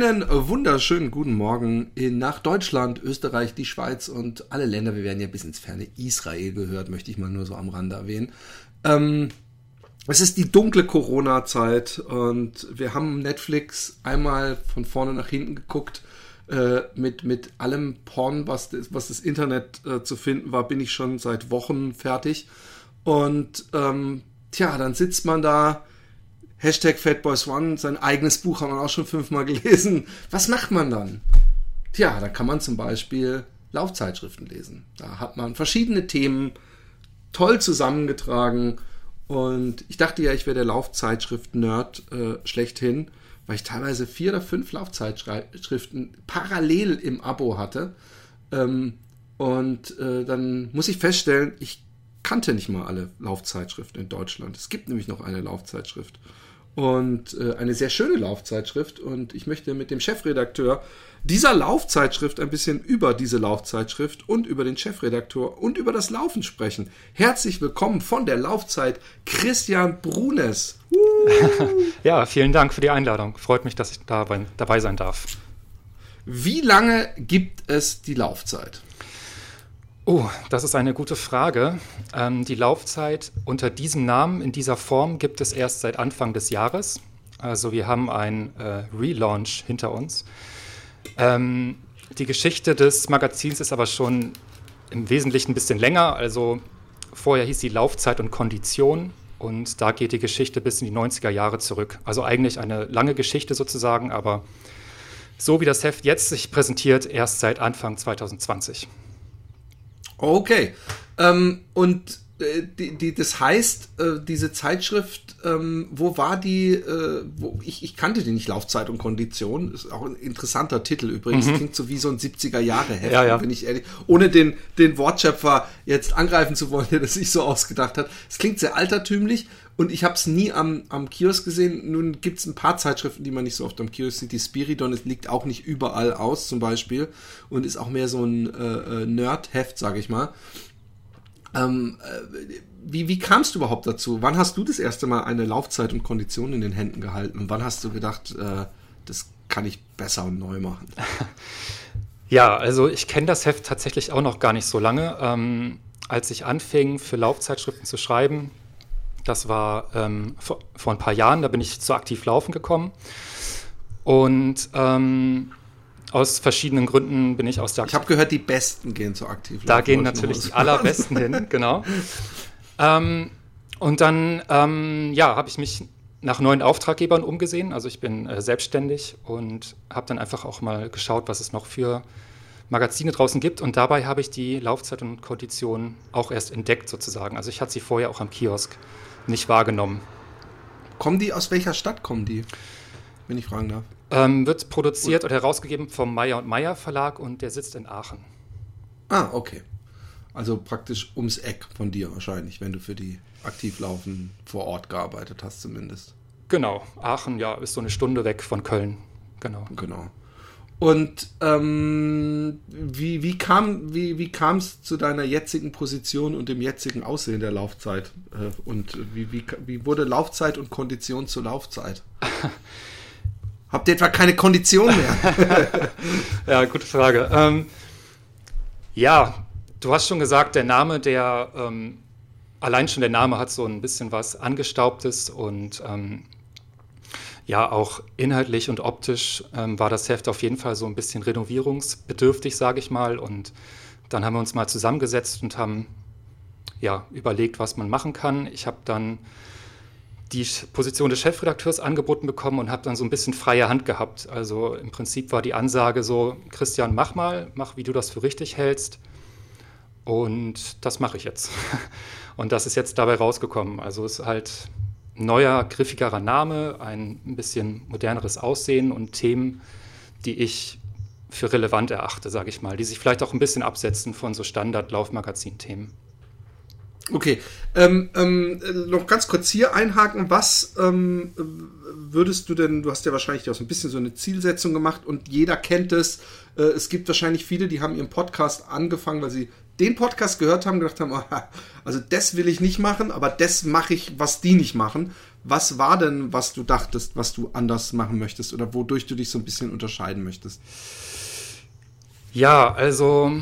Einen wunderschönen guten Morgen nach Deutschland, Österreich, die Schweiz und alle Länder. Wir werden ja bis ins ferne Israel gehört, möchte ich mal nur so am Rande erwähnen. Ähm, es ist die dunkle Corona-Zeit und wir haben Netflix einmal von vorne nach hinten geguckt. Äh, mit, mit allem Porn, was das, was das Internet äh, zu finden war, bin ich schon seit Wochen fertig. Und ähm, tja, dann sitzt man da Hashtag Fatboys One, sein eigenes Buch haben wir auch schon fünfmal gelesen. Was macht man dann? Tja, da kann man zum Beispiel Laufzeitschriften lesen. Da hat man verschiedene Themen toll zusammengetragen. Und ich dachte ja, ich wäre der Laufzeitschrift-Nerd äh, schlechthin, weil ich teilweise vier oder fünf Laufzeitschriften parallel im Abo hatte. Ähm, und äh, dann muss ich feststellen, ich kannte nicht mal alle Laufzeitschriften in Deutschland. Es gibt nämlich noch eine Laufzeitschrift und äh, eine sehr schöne Laufzeitschrift. Und ich möchte mit dem Chefredakteur dieser Laufzeitschrift ein bisschen über diese Laufzeitschrift und über den Chefredakteur und über das Laufen sprechen. Herzlich willkommen von der Laufzeit Christian Brunes. ja, vielen Dank für die Einladung. Freut mich, dass ich dabei, dabei sein darf. Wie lange gibt es die Laufzeit? Oh, das ist eine gute Frage. Ähm, die Laufzeit unter diesem Namen in dieser Form gibt es erst seit Anfang des Jahres. Also wir haben ein äh, Relaunch hinter uns. Ähm, die Geschichte des Magazins ist aber schon im Wesentlichen ein bisschen länger. Also vorher hieß die Laufzeit und Kondition und da geht die Geschichte bis in die 90er Jahre zurück. Also eigentlich eine lange Geschichte sozusagen, aber so wie das Heft jetzt sich präsentiert, erst seit Anfang 2020. Okay. Ähm, und äh, die, die, das heißt, äh, diese Zeitschrift, ähm, wo war die, äh, wo, ich, ich kannte die nicht, Laufzeit und Kondition, ist auch ein interessanter Titel übrigens, mhm. klingt so wie so ein 70er-Jahre-Heft, ja, ja. bin ich ehrlich, ohne den, den Wortschöpfer jetzt angreifen zu wollen, der das sich so ausgedacht hat. Es klingt sehr altertümlich und ich habe es nie am, am Kiosk gesehen. Nun gibt es ein paar Zeitschriften, die man nicht so oft am Kiosk sieht. Die Spiridon es liegt auch nicht überall aus, zum Beispiel. Und ist auch mehr so ein äh, äh Nerd-Heft, sage ich mal. Ähm, äh, wie, wie kamst du überhaupt dazu? Wann hast du das erste Mal eine Laufzeit und Kondition in den Händen gehalten? Und wann hast du gedacht, äh, das kann ich besser und neu machen? Ja, also ich kenne das Heft tatsächlich auch noch gar nicht so lange. Ähm, als ich anfing, für Laufzeitschriften zu schreiben, das war ähm, vor, vor, ein paar Jahren, da bin ich zu aktiv laufen gekommen. Und ähm, aus verschiedenen Gründen bin ich aus der Ich habe gehört, die Besten gehen zu aktiv laufen. Da gehen natürlich die allerbesten hin, genau. Ähm, und dann, ähm, ja, habe ich mich nach neuen Auftraggebern umgesehen. Also ich bin äh, selbstständig und habe dann einfach auch mal geschaut, was es noch für Magazine draußen gibt. Und dabei habe ich die Laufzeit und Kondition auch erst entdeckt sozusagen. Also ich hatte sie vorher auch am Kiosk nicht wahrgenommen. Kommen die, aus welcher Stadt kommen die, wenn ich fragen darf? Ähm, wird produziert und herausgegeben vom Meyer und Meyer Verlag und der sitzt in Aachen. Ah, okay. Also praktisch ums Eck von dir wahrscheinlich, wenn du für die Aktivlaufen vor Ort gearbeitet hast zumindest. Genau, Aachen, ja, ist so eine Stunde weg von Köln. Genau. Genau. Und ähm, wie, wie kam wie, wie es zu deiner jetzigen Position und dem jetzigen Aussehen der Laufzeit? Äh, und wie, wie, wie wurde Laufzeit und Kondition zur Laufzeit? Habt ihr etwa keine Kondition mehr? ja, gute Frage. Ähm, ja, du hast schon gesagt, der Name, der ähm, allein schon der Name hat so ein bisschen was Angestaubtes und ähm, ja, auch inhaltlich und optisch ähm, war das Heft auf jeden Fall so ein bisschen renovierungsbedürftig, sage ich mal. Und dann haben wir uns mal zusammengesetzt und haben ja, überlegt, was man machen kann. Ich habe dann die Position des Chefredakteurs angeboten bekommen und habe dann so ein bisschen freie Hand gehabt. Also im Prinzip war die Ansage so, Christian, mach mal, mach, wie du das für richtig hältst. Und das mache ich jetzt. Und das ist jetzt dabei rausgekommen. Also es ist halt neuer, griffigerer Name, ein bisschen moderneres Aussehen und Themen, die ich für relevant erachte, sage ich mal, die sich vielleicht auch ein bisschen absetzen von so Standard-Laufmagazin-Themen. Okay, ähm, ähm, noch ganz kurz hier einhaken. Was ähm, würdest du denn, du hast ja wahrscheinlich auch so ein bisschen so eine Zielsetzung gemacht und jeder kennt es. Äh, es gibt wahrscheinlich viele, die haben ihren Podcast angefangen, weil sie den Podcast gehört haben, gedacht haben, oh, also das will ich nicht machen, aber das mache ich, was die nicht machen. Was war denn, was du dachtest, was du anders machen möchtest oder wodurch du dich so ein bisschen unterscheiden möchtest? Ja, also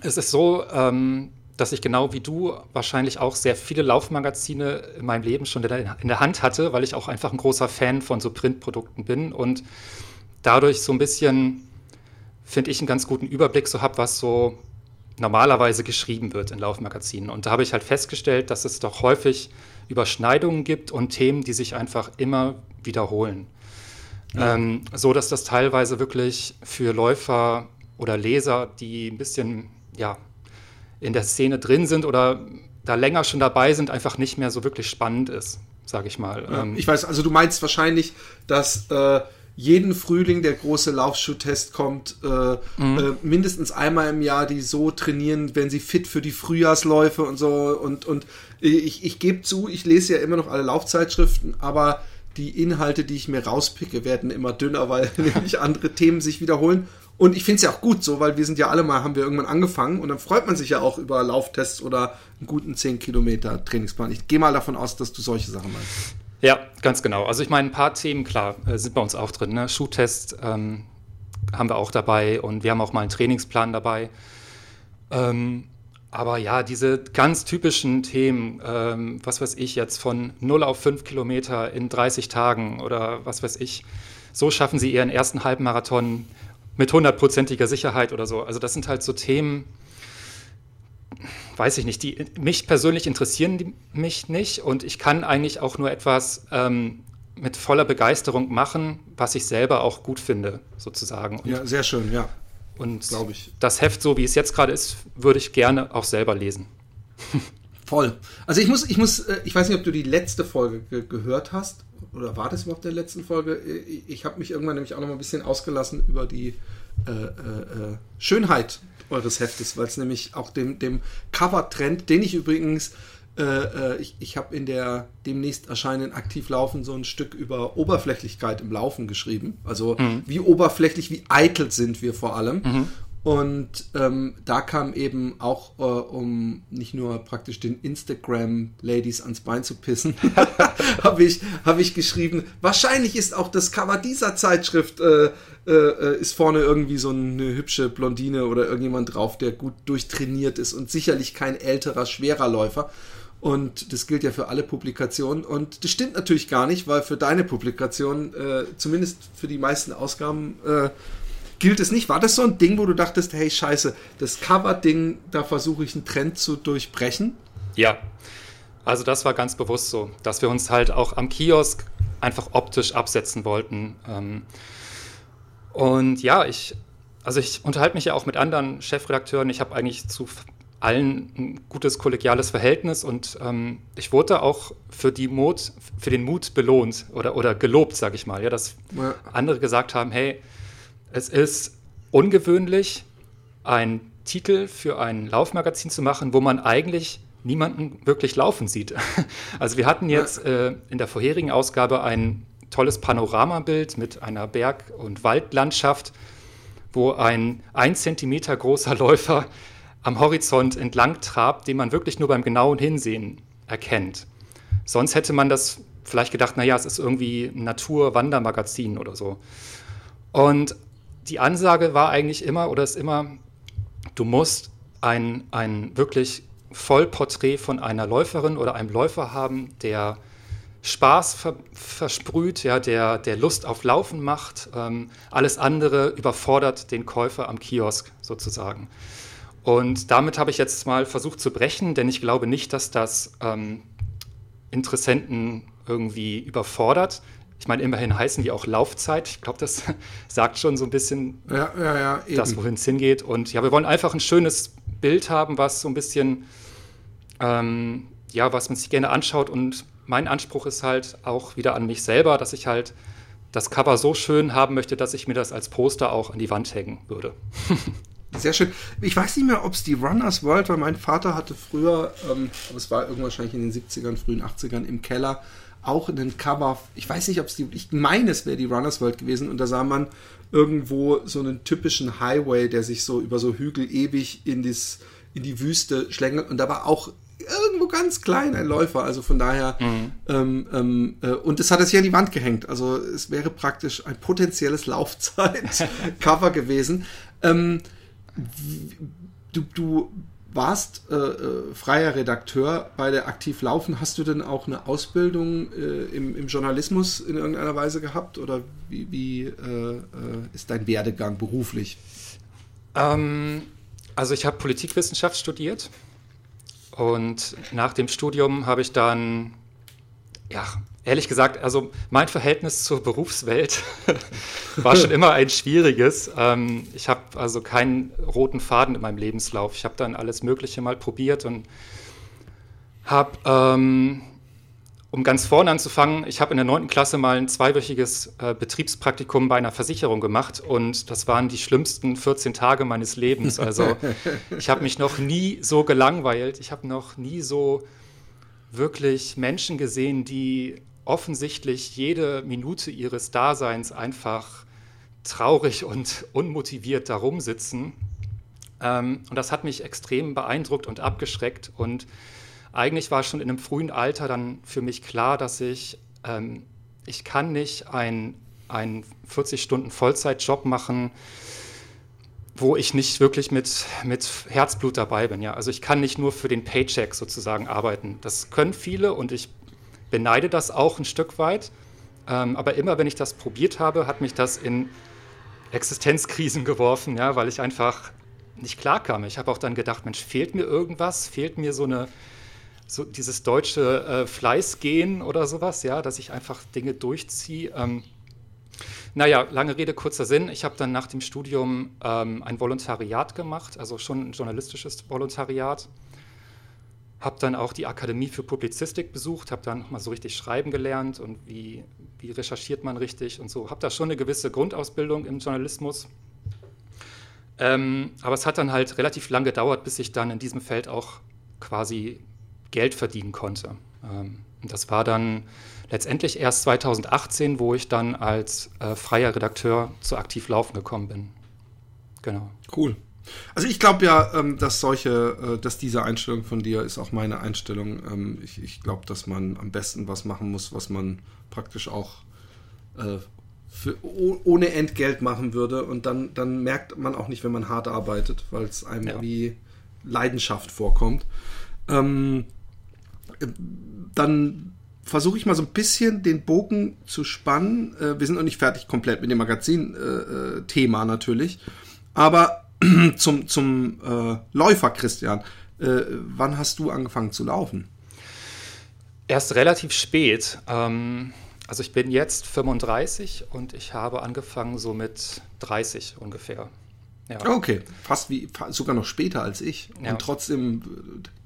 es ist so, ähm, dass ich genau wie du wahrscheinlich auch sehr viele Laufmagazine in meinem Leben schon in der Hand hatte, weil ich auch einfach ein großer Fan von so Printprodukten bin und dadurch so ein bisschen, finde ich, einen ganz guten Überblick so habe, was so normalerweise geschrieben wird in Laufmagazinen. Und da habe ich halt festgestellt, dass es doch häufig Überschneidungen gibt und Themen, die sich einfach immer wiederholen. Ja. Ähm, so dass das teilweise wirklich für Läufer oder Leser, die ein bisschen ja, in der Szene drin sind oder da länger schon dabei sind, einfach nicht mehr so wirklich spannend ist, sage ich mal. Ja, ähm, ich weiß, also du meinst wahrscheinlich, dass äh, jeden Frühling der große Laufschuhtest kommt, äh, mhm. äh, mindestens einmal im Jahr, die so trainieren, wenn sie fit für die Frühjahrsläufe und so. Und, und ich, ich gebe zu, ich lese ja immer noch alle Laufzeitschriften, aber die Inhalte, die ich mir rauspicke, werden immer dünner, weil nämlich andere Themen sich wiederholen. Und ich finde es ja auch gut so, weil wir sind ja alle mal, haben wir irgendwann angefangen und dann freut man sich ja auch über Lauftests oder einen guten 10 Kilometer Trainingsplan. Ich gehe mal davon aus, dass du solche Sachen meinst. Ja, ganz genau. Also ich meine, ein paar Themen, klar, äh, sind bei uns auch drin. Ne? Schuhtest ähm, haben wir auch dabei und wir haben auch mal einen Trainingsplan dabei. Ähm, aber ja, diese ganz typischen Themen, ähm, was weiß ich jetzt, von 0 auf 5 Kilometer in 30 Tagen oder was weiß ich, so schaffen sie ihren ersten Halbmarathon mit hundertprozentiger Sicherheit oder so. Also das sind halt so Themen, weiß ich nicht, die mich persönlich interessieren die mich nicht und ich kann eigentlich auch nur etwas ähm, mit voller Begeisterung machen, was ich selber auch gut finde, sozusagen. Und, ja, sehr schön, ja. Und glaube ich. Das Heft, so wie es jetzt gerade ist, würde ich gerne auch selber lesen. Voll. Also ich muss, ich muss, äh, ich weiß nicht, ob du die letzte Folge ge gehört hast oder war das überhaupt der letzten Folge? Ich habe mich irgendwann nämlich auch noch mal ein bisschen ausgelassen über die äh, äh, äh Schönheit eures Heftes, weil es nämlich auch dem, dem Cover-Trend, den ich übrigens, äh, äh ich, ich habe in der demnächst erscheinenden Aktiv Laufen so ein Stück über Oberflächlichkeit im Laufen geschrieben. Also mhm. wie oberflächlich, wie eitel sind wir vor allem. Mhm. Und ähm, da kam eben auch, äh, um nicht nur praktisch den Instagram-Ladies ans Bein zu pissen, habe ich, hab ich geschrieben, wahrscheinlich ist auch das Cover dieser Zeitschrift, äh, äh, ist vorne irgendwie so eine hübsche Blondine oder irgendjemand drauf, der gut durchtrainiert ist und sicherlich kein älterer, schwerer Läufer. Und das gilt ja für alle Publikationen. Und das stimmt natürlich gar nicht, weil für deine Publikation, äh, zumindest für die meisten Ausgaben, äh, gilt es nicht. War das so ein Ding, wo du dachtest, hey, scheiße, das Cover-Ding, da versuche ich einen Trend zu durchbrechen? Ja, also das war ganz bewusst so, dass wir uns halt auch am Kiosk einfach optisch absetzen wollten. Ähm, und ja, ich, also ich unterhalte mich ja auch mit anderen Chefredakteuren. Ich habe eigentlich zu allen ein gutes kollegiales Verhältnis und ähm, ich wurde auch für die Mut, für den Mut belohnt oder, oder gelobt, sage ich mal. Ja, dass ja. andere gesagt haben, hey, es ist ungewöhnlich, einen Titel für ein Laufmagazin zu machen, wo man eigentlich niemanden wirklich laufen sieht. Also wir hatten jetzt äh, in der vorherigen Ausgabe ein tolles Panoramabild mit einer Berg- und Waldlandschaft, wo ein ein Zentimeter großer Läufer am Horizont entlang trabt, den man wirklich nur beim genauen Hinsehen erkennt. Sonst hätte man das vielleicht gedacht, naja, es ist irgendwie ein Natur-Wandermagazin oder so. Und die Ansage war eigentlich immer oder ist immer, du musst ein, ein wirklich Vollporträt von einer Läuferin oder einem Läufer haben, der Spaß ver versprüht, ja, der, der Lust auf Laufen macht. Ähm, alles andere überfordert den Käufer am Kiosk sozusagen. Und damit habe ich jetzt mal versucht zu brechen, denn ich glaube nicht, dass das ähm, Interessenten irgendwie überfordert. Ich meine, immerhin heißen die auch Laufzeit. Ich glaube, das sagt schon so ein bisschen, ja, ja, ja, das, wohin es hingeht. Und ja, wir wollen einfach ein schönes Bild haben, was so ein bisschen, ähm, ja, was man sich gerne anschaut. Und mein Anspruch ist halt auch wieder an mich selber, dass ich halt das Cover so schön haben möchte, dass ich mir das als Poster auch an die Wand hängen würde. Sehr schön. Ich weiß nicht mehr, ob es die Runners World war. Mein Vater hatte früher, ähm, aber es war irgendwann wahrscheinlich in den 70ern, frühen 80ern im Keller auch einen Cover. Ich weiß nicht, ob es die, ich meine, es wäre die Runners World gewesen und da sah man irgendwo so einen typischen Highway, der sich so über so Hügel ewig in, dies, in die Wüste schlängelt und da war auch irgendwo ganz klein ein Läufer, also von daher mhm. ähm, ähm, äh, und es hat es hier an die Wand gehängt, also es wäre praktisch ein potenzielles Laufzeit-Cover gewesen. Ähm, du, du warst äh, äh, freier Redakteur bei der Aktiv Laufen. Hast du denn auch eine Ausbildung äh, im, im, Journalismus in irgendeiner Weise gehabt oder wie, wie äh, äh ist dein Werdegang beruflich? Ähm, also ich habe Politikwissenschaft studiert und nach dem Studium habe ich dann ja, Ehrlich gesagt, also mein Verhältnis zur Berufswelt war schon immer ein schwieriges. Ähm, ich habe also keinen roten Faden in meinem Lebenslauf. Ich habe dann alles Mögliche mal probiert und habe, ähm, um ganz vorne anzufangen, ich habe in der neunten Klasse mal ein zweiwöchiges äh, Betriebspraktikum bei einer Versicherung gemacht und das waren die schlimmsten 14 Tage meines Lebens. Also ich habe mich noch nie so gelangweilt. Ich habe noch nie so wirklich Menschen gesehen, die offensichtlich jede Minute ihres Daseins einfach traurig und unmotiviert darum sitzen. Ähm, und das hat mich extrem beeindruckt und abgeschreckt. Und eigentlich war schon in einem frühen Alter dann für mich klar, dass ich, ähm, ich kann nicht einen 40 Stunden Vollzeitjob machen, wo ich nicht wirklich mit, mit Herzblut dabei bin. Ja? Also ich kann nicht nur für den Paycheck sozusagen arbeiten. Das können viele und ich beneide das auch ein Stück weit. Ähm, aber immer, wenn ich das probiert habe, hat mich das in Existenzkrisen geworfen, ja, weil ich einfach nicht klar kam. Ich habe auch dann gedacht, Mensch, fehlt mir irgendwas? Fehlt mir so eine so dieses deutsche äh, Fleißgehen oder sowas, ja, dass ich einfach Dinge durchziehe. Ähm, naja, lange Rede, kurzer Sinn. Ich habe dann nach dem Studium ähm, ein Volontariat gemacht, also schon ein journalistisches Volontariat habe dann auch die Akademie für Publizistik besucht, habe dann nochmal so richtig schreiben gelernt und wie, wie recherchiert man richtig und so. Habe da schon eine gewisse Grundausbildung im Journalismus. Ähm, aber es hat dann halt relativ lang gedauert, bis ich dann in diesem Feld auch quasi Geld verdienen konnte. Ähm, und das war dann letztendlich erst 2018, wo ich dann als äh, freier Redakteur zu Aktiv Laufen gekommen bin. Genau. Cool. Also ich glaube ja, ähm, dass solche, äh, dass diese Einstellung von dir ist auch meine Einstellung. Ähm, ich ich glaube, dass man am besten was machen muss, was man praktisch auch äh, für, ohne Entgelt machen würde. Und dann, dann merkt man auch nicht, wenn man hart arbeitet, weil es einem ja. wie Leidenschaft vorkommt. Ähm, dann versuche ich mal so ein bisschen den Bogen zu spannen. Äh, wir sind noch nicht fertig komplett mit dem Magazin-Thema äh, äh natürlich. Aber zum, zum äh, Läufer, Christian. Äh, wann hast du angefangen zu laufen? Erst relativ spät. Ähm, also ich bin jetzt 35 und ich habe angefangen so mit 30 ungefähr. Ja. Okay, fast wie sogar noch später als ich. Ja. Und trotzdem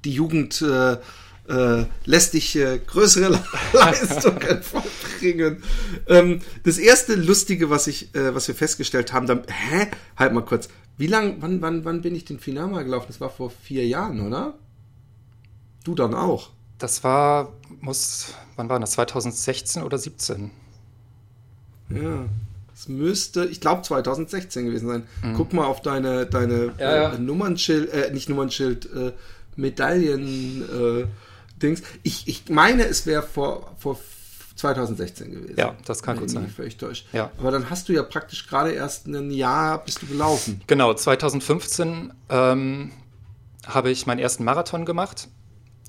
die Jugend äh, äh, lässt dich äh, größere Leistungen vollbringen. Ähm, das erste Lustige, was ich, äh, was wir festgestellt haben, dann, hä? Halt mal kurz. Wie lang, wann, wann, wann bin ich den Finama gelaufen? Das war vor vier Jahren, oder? Du dann auch. Das war, muss, wann war das? 2016 oder 17? Ja. Es müsste, ich glaube 2016 gewesen sein. Mhm. Guck mal auf deine, deine ja, ja. Äh, Nummernschild, äh, nicht Nummernschild, äh, Medaillen, äh, Dings. Ich, ich meine, es wäre vor, vor 2016 gewesen. Ja, das kann gut sein. Völlig täuscht. Ja. Aber dann hast du ja praktisch gerade erst ein Jahr bist du gelaufen. Genau, 2015 ähm, habe ich meinen ersten Marathon gemacht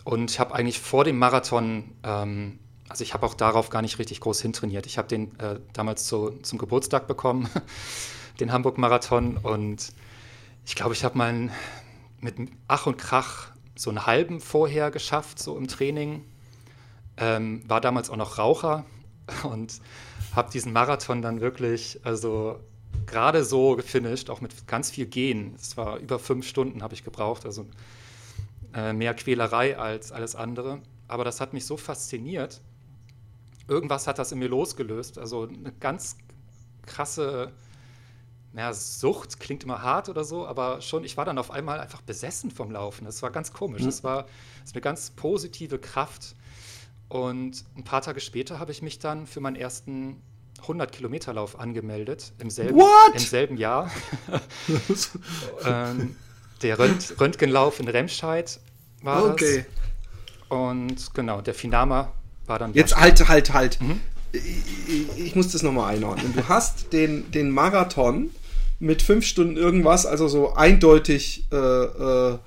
und ich habe eigentlich vor dem Marathon, ähm, also ich habe auch darauf gar nicht richtig groß hintrainiert. Ich habe den äh, damals zu, zum Geburtstag bekommen, den Hamburg-Marathon und ich glaube, ich habe mal mit Ach und Krach so einen halben vorher geschafft, so im Training. Ähm, war damals auch noch Raucher und habe diesen Marathon dann wirklich, also gerade so gefinisht, auch mit ganz viel Gehen. Es war über fünf Stunden habe ich gebraucht, also äh, mehr Quälerei als alles andere. Aber das hat mich so fasziniert. Irgendwas hat das in mir losgelöst. Also eine ganz krasse ja, Sucht klingt immer hart oder so, aber schon, ich war dann auf einmal einfach besessen vom Laufen. Das war ganz komisch. Mhm. Das war das ist eine ganz positive Kraft. Und ein paar Tage später habe ich mich dann für meinen ersten 100 Kilometer Lauf angemeldet im selben, im selben Jahr. ähm, der Rönt Röntgenlauf in Remscheid war okay. das. Und genau, der Finama war dann. Jetzt halt, halt, halt. Mhm. Ich, ich, muss das nochmal einordnen. Du hast den, den Marathon mit fünf Stunden irgendwas, also so eindeutig äh, äh,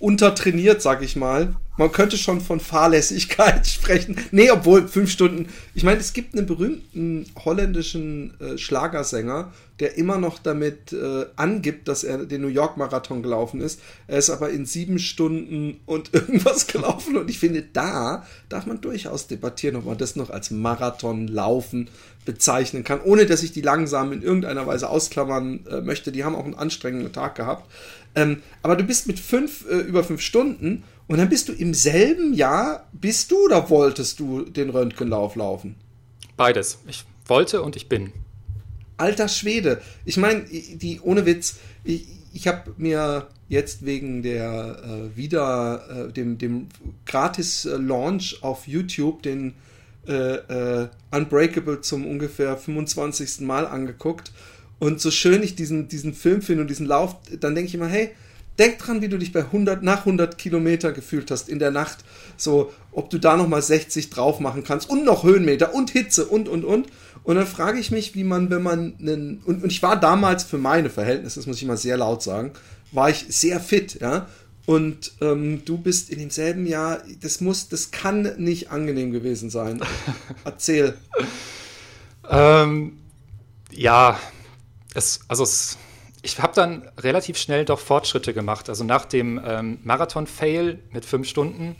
untertrainiert, sag ich mal. Man könnte schon von Fahrlässigkeit sprechen. Nee, obwohl fünf Stunden. Ich meine, es gibt einen berühmten holländischen äh, Schlagersänger, der immer noch damit äh, angibt, dass er den New York Marathon gelaufen ist. Er ist aber in sieben Stunden und irgendwas gelaufen. Und ich finde, da darf man durchaus debattieren, ob man das noch als Marathon laufen bezeichnen kann, ohne dass ich die langsam in irgendeiner Weise ausklammern äh, möchte. Die haben auch einen anstrengenden Tag gehabt. Ähm, aber du bist mit fünf, äh, über fünf Stunden und dann bist du im selben Jahr, bist du oder wolltest du den Röntgenlauf laufen? Beides. Ich wollte und ich bin. Alter Schwede. Ich meine, die, ohne Witz, ich, ich habe mir jetzt wegen der äh, wieder äh, dem, dem gratis äh, Launch auf YouTube den äh, äh, Unbreakable zum ungefähr 25. Mal angeguckt und so schön ich diesen, diesen Film finde und diesen Lauf, dann denke ich immer, hey, denk dran, wie du dich bei 100, nach 100 Kilometer gefühlt hast in der Nacht. So, ob du da nochmal 60 drauf machen kannst und noch Höhenmeter und Hitze und, und, und. Und dann frage ich mich, wie man, wenn man einen, und, und ich war damals für meine Verhältnisse, das muss ich mal sehr laut sagen, war ich sehr fit, ja. Und ähm, du bist in demselben Jahr, das muss, das kann nicht angenehm gewesen sein. Erzähl. ähm, ja, es, also es, ich habe dann relativ schnell doch Fortschritte gemacht. Also nach dem ähm, Marathon-Fail mit fünf Stunden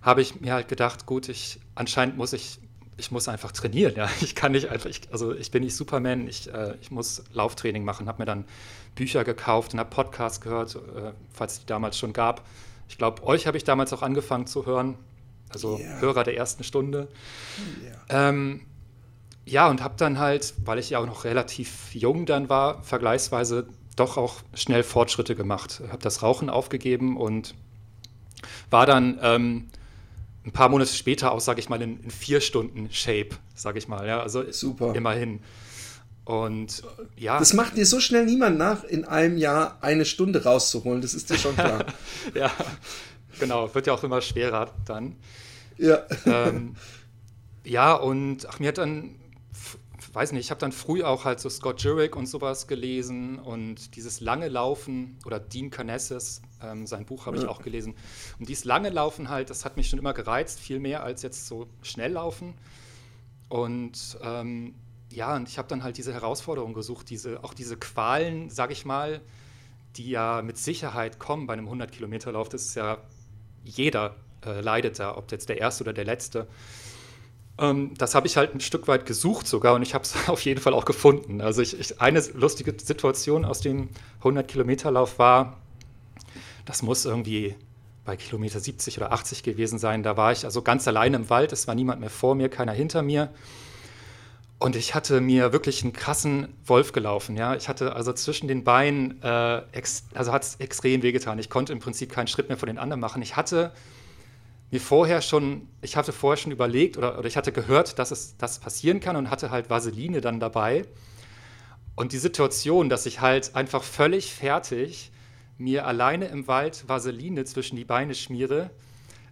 habe ich mir halt gedacht, gut, ich anscheinend muss ich, ich muss einfach trainieren. Ja, ich kann nicht einfach, ich, also ich bin nicht Superman. Ich, äh, ich muss Lauftraining machen. Habe mir dann Bücher gekauft und habe Podcasts gehört, äh, falls es die damals schon gab. Ich glaube, euch habe ich damals auch angefangen zu hören. Also yeah. Hörer der ersten Stunde. Yeah. Ähm, ja, und habe dann halt, weil ich ja auch noch relativ jung dann war, vergleichsweise doch auch schnell Fortschritte gemacht. Habe das Rauchen aufgegeben und war dann ähm, ein paar Monate später auch, sage ich mal, in, in, vier Stunden Shape, sage ich mal. Ja, also Super. immerhin. Und ja. Das macht dir so schnell niemand nach, in einem Jahr eine Stunde rauszuholen. Das ist dir schon klar. ja, genau. Wird ja auch immer schwerer dann. Ja. Ähm, ja, und ach, mir hat dann weiß nicht, ich habe dann früh auch halt so Scott Jurek und sowas gelesen und dieses lange Laufen oder Dean Carnesses, ähm, sein Buch habe ich auch gelesen. Und dieses lange Laufen halt, das hat mich schon immer gereizt, viel mehr als jetzt so schnell laufen. Und ähm, ja, und ich habe dann halt diese Herausforderung gesucht, diese, auch diese Qualen, sage ich mal, die ja mit Sicherheit kommen bei einem 100-Kilometer-Lauf. Das ist ja, jeder äh, leidet da, ob jetzt der Erste oder der Letzte. Ähm, das habe ich halt ein Stück weit gesucht sogar und ich habe es auf jeden Fall auch gefunden. Also ich, ich, eine lustige Situation aus dem 100-Kilometer-Lauf war, das muss irgendwie bei Kilometer 70 oder 80 gewesen sein. Da war ich also ganz alleine im Wald, es war niemand mehr vor mir, keiner hinter mir. Und ich hatte mir wirklich einen krassen Wolf gelaufen. Ja? Ich hatte also zwischen den Beinen, äh, also hat es extrem wehgetan. Ich konnte im Prinzip keinen Schritt mehr von den anderen machen. Ich hatte mir vorher schon, ich hatte vorher schon überlegt oder, oder ich hatte gehört, dass es das passieren kann und hatte halt Vaseline dann dabei. Und die Situation, dass ich halt einfach völlig fertig mir alleine im Wald Vaseline zwischen die Beine schmiere,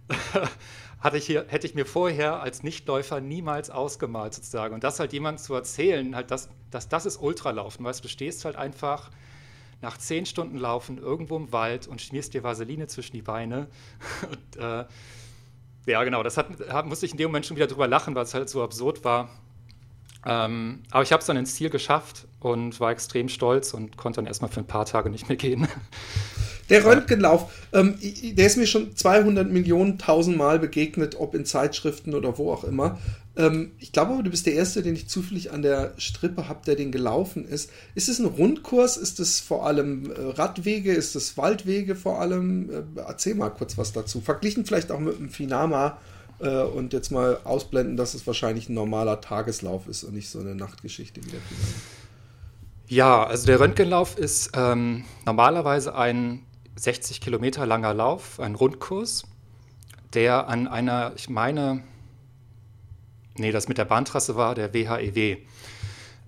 hatte ich hier, hätte ich mir vorher als Nichtläufer niemals ausgemalt sozusagen. Und das halt jemandem zu erzählen, halt das, dass das ist Ultralaufen, weißt du, stehst halt einfach nach zehn Stunden Laufen irgendwo im Wald und schmierst dir Vaseline zwischen die Beine. und, äh, ja, genau, das hat, musste ich in dem Moment schon wieder drüber lachen, weil es halt so absurd war. Ähm, aber ich habe es dann ins Ziel geschafft und war extrem stolz und konnte dann erstmal für ein paar Tage nicht mehr gehen. Der Röntgenlauf, ähm, der ist mir schon 200 Millionen tausendmal begegnet, ob in Zeitschriften oder wo auch immer. Ähm, ich glaube du bist der Erste, den ich zufällig an der Strippe habe, der den gelaufen ist. Ist es ein Rundkurs? Ist es vor allem äh, Radwege? Ist es Waldwege vor allem? Äh, erzähl mal kurz was dazu. Verglichen vielleicht auch mit dem Finama äh, und jetzt mal ausblenden, dass es wahrscheinlich ein normaler Tageslauf ist und nicht so eine Nachtgeschichte wie der Finama. Ja, also der Röntgenlauf ist ähm, normalerweise ein 60 Kilometer langer Lauf, ein Rundkurs, der an einer, ich meine, nee, das mit der Bahntrasse war, der WHEW. E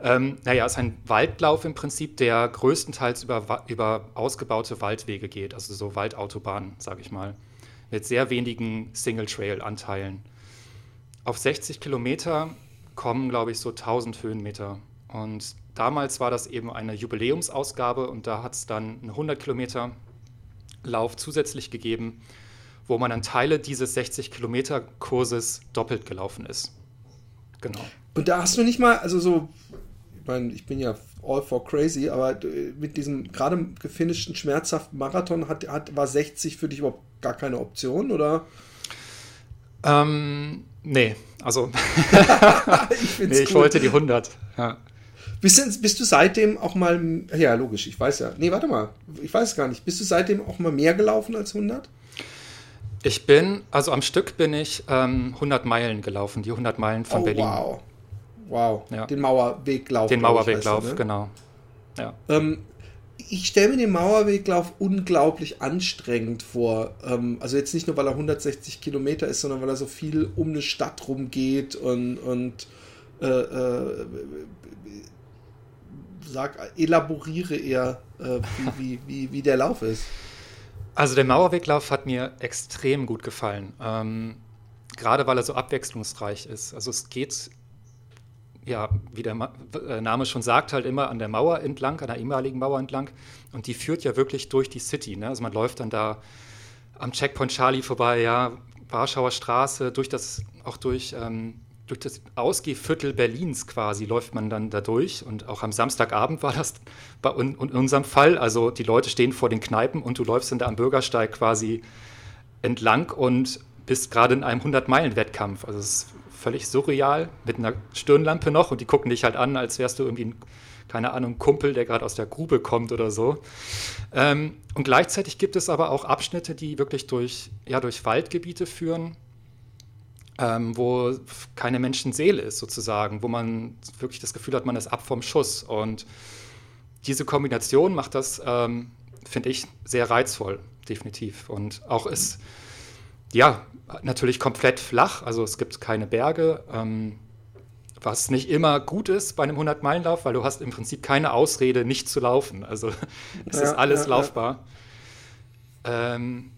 ähm, naja, es ist ein Waldlauf im Prinzip, der größtenteils über, über ausgebaute Waldwege geht, also so Waldautobahnen, sage ich mal, mit sehr wenigen Single-Trail-Anteilen. Auf 60 Kilometer kommen, glaube ich, so 1000 Höhenmeter. Und damals war das eben eine Jubiläumsausgabe und da hat es dann einen 100 Kilometer Lauf zusätzlich gegeben, wo man dann Teile dieses 60 Kilometer Kurses doppelt gelaufen ist. Genau. Und da hast du nicht mal, also so, ich meine, ich bin ja all for crazy, aber mit diesem gerade gefinischten schmerzhaften Marathon hat, hat, war 60 für dich überhaupt gar keine Option, oder? Ähm, nee, also ich, nee, ich cool. wollte die 100. Ja. Bist du, bist du seitdem auch mal, ja logisch, ich weiß ja, nee, warte mal, ich weiß gar nicht, bist du seitdem auch mal mehr gelaufen als 100? Ich bin, also am Stück bin ich ähm, 100 Meilen gelaufen, die 100 Meilen von oh, Berlin. Wow, wow, ja. den Mauerweglauf. Den Mauerweglauf, ne? genau. Ja. Ähm, ich stelle mir den Mauerweglauf unglaublich anstrengend vor. Ähm, also jetzt nicht nur, weil er 160 Kilometer ist, sondern weil er so viel um eine Stadt rumgeht und, und äh, äh, sag, elaboriere eher, äh, wie, wie, wie, wie der Lauf ist. Also der Mauerweglauf hat mir extrem gut gefallen. Ähm, gerade weil er so abwechslungsreich ist. Also es geht ja, wie der äh, Name schon sagt, halt immer an der Mauer entlang, an der ehemaligen Mauer entlang. Und die führt ja wirklich durch die City. Ne? Also man läuft dann da am Checkpoint Charlie vorbei, ja, Warschauer Straße, durch das, auch durch, ähm, durch das Ausgehviertel Berlins quasi läuft man dann da durch. Und auch am Samstagabend war das bei in, in unserem Fall. Also die Leute stehen vor den Kneipen und du läufst dann da am Bürgersteig quasi entlang und bist gerade in einem 100-Meilen-Wettkampf. Also es ist völlig surreal mit einer Stirnlampe noch und die gucken dich halt an, als wärst du irgendwie ein, keine Ahnung, Kumpel, der gerade aus der Grube kommt oder so. Ähm, und gleichzeitig gibt es aber auch Abschnitte, die wirklich durch, ja, durch Waldgebiete führen, ähm, wo keine Menschenseele ist sozusagen, wo man wirklich das Gefühl hat, man ist ab vom Schuss. Und diese Kombination macht das, ähm, finde ich, sehr reizvoll, definitiv. Und auch ist, ja, natürlich komplett flach, also es gibt keine Berge, ähm, was nicht immer gut ist bei einem 100-Meilen-Lauf, weil du hast im Prinzip keine Ausrede, nicht zu laufen. Also es ja, ist alles ja, laufbar. Ja. Ähm,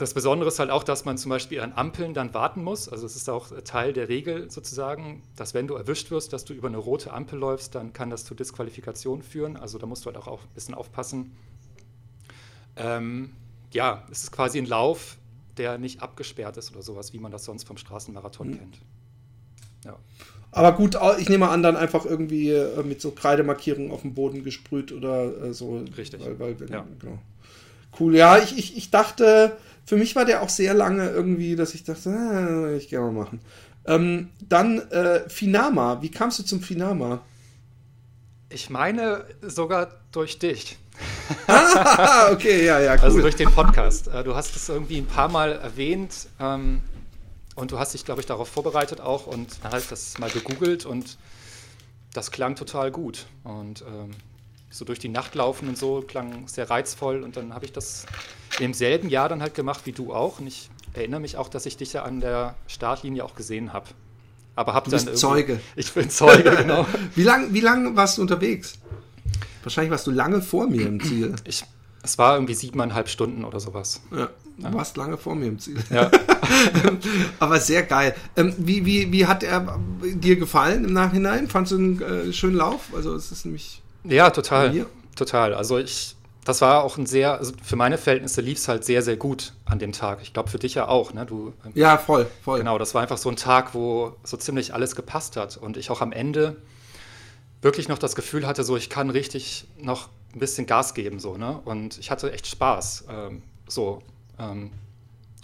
das Besondere ist halt auch, dass man zum Beispiel an Ampeln dann warten muss. Also es ist auch Teil der Regel sozusagen, dass wenn du erwischt wirst, dass du über eine rote Ampel läufst, dann kann das zu Disqualifikation führen. Also da musst du halt auch ein bisschen aufpassen. Ähm, ja, es ist quasi ein Lauf, der nicht abgesperrt ist oder sowas, wie man das sonst vom Straßenmarathon mhm. kennt. Ja. Aber gut, ich nehme an, dann einfach irgendwie äh, mit so Kreidemarkierungen auf dem Boden gesprüht oder äh, so. Richtig. Weil, weil, ja. Genau. Cool, ja, ich, ich, ich dachte, für mich war der auch sehr lange irgendwie, dass ich dachte, ah, ich gerne mal machen. Ähm, dann äh, Finama, wie kamst du zum Finama? Ich meine sogar durch dich. ah, okay, ja, ja, also cool. Also durch den Podcast. Äh, du hast es irgendwie ein paar Mal erwähnt ähm, und du hast dich, glaube ich, darauf vorbereitet auch und ich das mal gegoogelt und das klang total gut. Und ähm, so durch die Nacht laufen und so klang sehr reizvoll und dann habe ich das im selben Jahr dann halt gemacht wie du auch und ich erinnere mich auch, dass ich dich ja an der Startlinie auch gesehen habe. Aber hab du bist dann Zeuge. Ich bin Zeuge, genau. wie lange wie lang warst du unterwegs? Wahrscheinlich warst du lange vor mir im Ziel. Ich, es war irgendwie siebeneinhalb Stunden oder sowas. Ja, du ja. warst lange vor mir im Ziel. Ja. Aber sehr geil. Ähm, wie, wie, wie hat er dir gefallen im Nachhinein? Fandest du einen äh, schönen Lauf? Also es ist nämlich. Ja, total. Total. Also ich, das war auch ein sehr, also für meine Verhältnisse lief es halt sehr, sehr gut an dem Tag. Ich glaube für dich ja auch, ne? Du, ähm, ja, voll, voll. Genau, das war einfach so ein Tag, wo so ziemlich alles gepasst hat. Und ich auch am Ende wirklich noch das Gefühl hatte, so ich kann richtig noch ein bisschen Gas geben, so, ne? Und ich hatte echt Spaß, ähm, so, ähm,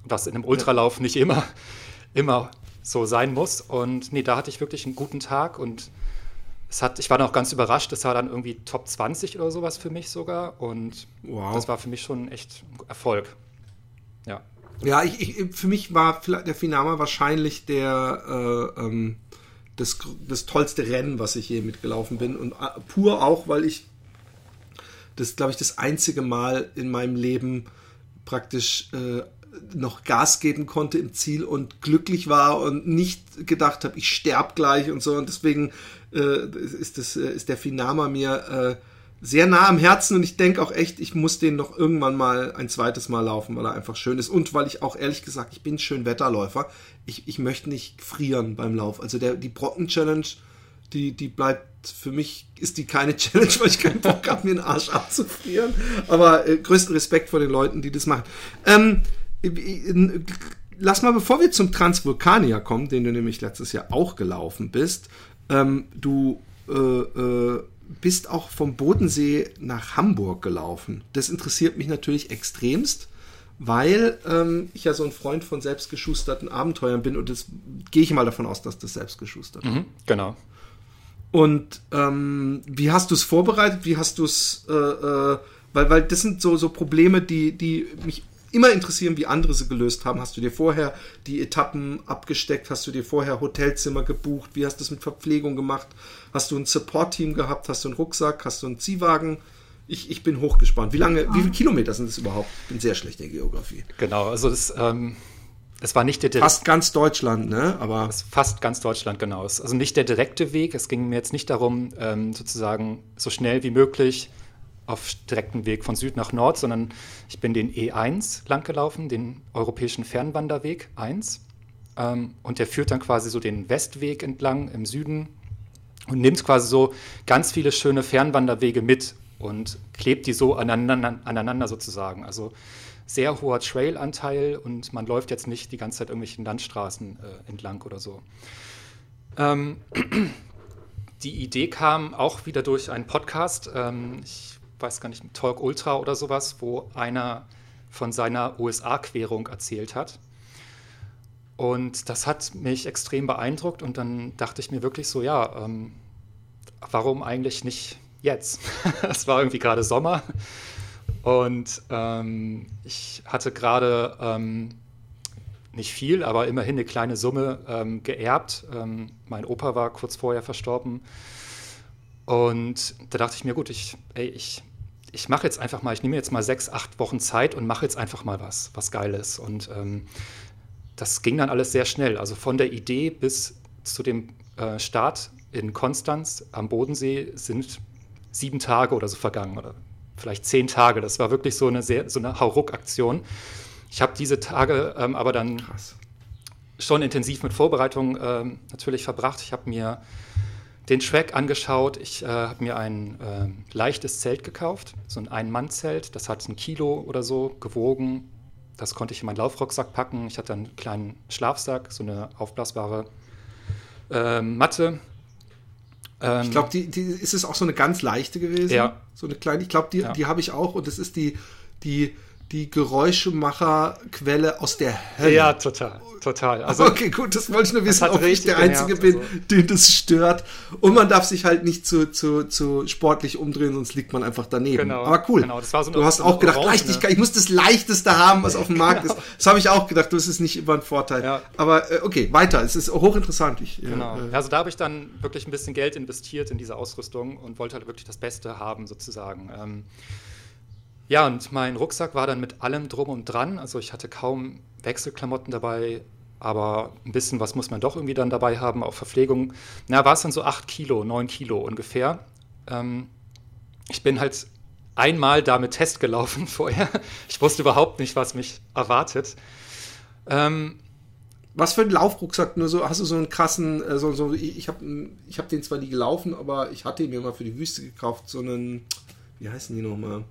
was in einem Ultralauf nicht immer, immer so sein muss. Und nee, da hatte ich wirklich einen guten Tag und es hat, ich war noch ganz überrascht, es war dann irgendwie Top 20 oder sowas für mich sogar. Und wow. das war für mich schon echt ein Erfolg. Ja. Ja, ich, ich, für mich war der Finama wahrscheinlich der, äh, ähm, das, das tollste Rennen, was ich je mitgelaufen bin. Und äh, pur auch, weil ich das, glaube ich, das einzige Mal in meinem Leben praktisch äh, noch Gas geben konnte im Ziel und glücklich war und nicht gedacht habe, ich sterbe gleich und so. Und deswegen äh, ist, das, äh, ist der Finama mir äh, sehr nah am Herzen und ich denke auch echt, ich muss den noch irgendwann mal ein zweites Mal laufen, weil er einfach schön ist und weil ich auch ehrlich gesagt, ich bin schön Wetterläufer. Ich, ich möchte nicht frieren beim Lauf. Also der, die Brocken-Challenge, die, die bleibt für mich, ist die keine Challenge, weil ich keinen Bock habe, mir den Arsch abzufrieren. Aber äh, größten Respekt vor den Leuten, die das machen. Ähm, lass mal, bevor wir zum Transvulkanier kommen, den du nämlich letztes Jahr auch gelaufen bist, ähm, du äh, äh, bist auch vom Bodensee nach Hamburg gelaufen. Das interessiert mich natürlich extremst, weil ähm, ich ja so ein Freund von selbstgeschusterten Abenteuern bin und das gehe ich mal davon aus, dass das selbstgeschustert ist. Mhm, genau. Und ähm, wie hast du es vorbereitet? Wie hast du es, äh, äh, weil, weil das sind so, so Probleme, die, die mich immer interessieren, wie andere sie gelöst haben. Hast du dir vorher die Etappen abgesteckt? Hast du dir vorher Hotelzimmer gebucht? Wie hast du es mit Verpflegung gemacht? Hast du ein Support-Team gehabt? Hast du einen Rucksack? Hast du einen Ziehwagen? Ich, ich bin hochgespannt. Wie lange, wie viele Kilometer sind es überhaupt? Ich bin sehr schlecht in Geografie. Genau, also das, ähm, es war nicht der Fast ganz Deutschland, ne? Aber fast ganz Deutschland, genau. Also nicht der direkte Weg. Es ging mir jetzt nicht darum, ähm, sozusagen so schnell wie möglich auf direktem Weg von Süd nach Nord, sondern ich bin den E1 langgelaufen, den Europäischen Fernwanderweg 1. Ähm, und der führt dann quasi so den Westweg entlang im Süden und nimmt quasi so ganz viele schöne Fernwanderwege mit und klebt die so aneinander, aneinander sozusagen. Also sehr hoher Trailanteil und man läuft jetzt nicht die ganze Zeit irgendwelchen Landstraßen äh, entlang oder so. Ähm, die Idee kam auch wieder durch einen Podcast. Ähm, ich weiß gar nicht, Talk Ultra oder sowas, wo einer von seiner USA-Querung erzählt hat. Und das hat mich extrem beeindruckt und dann dachte ich mir wirklich so, ja, ähm, warum eigentlich nicht jetzt? es war irgendwie gerade Sommer und ähm, ich hatte gerade ähm, nicht viel, aber immerhin eine kleine Summe ähm, geerbt. Ähm, mein Opa war kurz vorher verstorben und da dachte ich mir, gut, ich, ey, ich, ich mache jetzt einfach mal, ich nehme jetzt mal sechs, acht Wochen Zeit und mache jetzt einfach mal was, was Geiles. Und ähm, das ging dann alles sehr schnell. Also von der Idee bis zu dem äh, Start in Konstanz am Bodensee sind sieben Tage oder so vergangen oder vielleicht zehn Tage. Das war wirklich so eine sehr, so eine Hauruck-Aktion. Ich habe diese Tage ähm, aber dann Krass. schon intensiv mit Vorbereitung ähm, natürlich verbracht. Ich habe mir den Track angeschaut. Ich äh, habe mir ein äh, leichtes Zelt gekauft, so ein Ein-Mann-Zelt. Das hat ein Kilo oder so gewogen. Das konnte ich in meinen Laufrucksack packen. Ich hatte einen kleinen Schlafsack, so eine aufblasbare äh, Matte. Ähm, ich glaube, die, die ist es auch so eine ganz leichte gewesen. Ja. So eine kleine. Ich glaube, die, ja. die habe ich auch. Und das ist die, die die Geräuschemacherquelle aus der Hölle. Ja, total, total. Also, okay, gut, das wollte ich nur wissen, ob ich der Einzige bin, also. den das stört. Und man darf sich halt nicht zu, zu, zu sportlich umdrehen, sonst liegt man einfach daneben. Genau, Aber cool. Genau, so du hast auch gedacht, Orange, Leichtigkeit, ich muss das Leichteste haben, was auf dem Markt genau. ist. Das habe ich auch gedacht, das ist nicht immer ein Vorteil. Ja. Aber äh, okay, weiter, es ist hochinteressant. Ich, genau. Äh, also da habe ich dann wirklich ein bisschen Geld investiert in diese Ausrüstung und wollte halt wirklich das Beste haben, sozusagen. Ähm, ja, und mein Rucksack war dann mit allem drum und dran. Also ich hatte kaum Wechselklamotten dabei, aber ein bisschen was muss man doch irgendwie dann dabei haben, auch Verpflegung. Na, war es dann so acht Kilo, neun Kilo ungefähr. Ähm, ich bin halt einmal damit Test gelaufen vorher. Ich wusste überhaupt nicht, was mich erwartet. Ähm, was für ein Laufrucksack? Nur so, hast du so einen krassen, äh, so, so, ich habe ich hab den zwar nie gelaufen, aber ich hatte ihn mir mal für die Wüste gekauft, so einen, wie heißen die nochmal?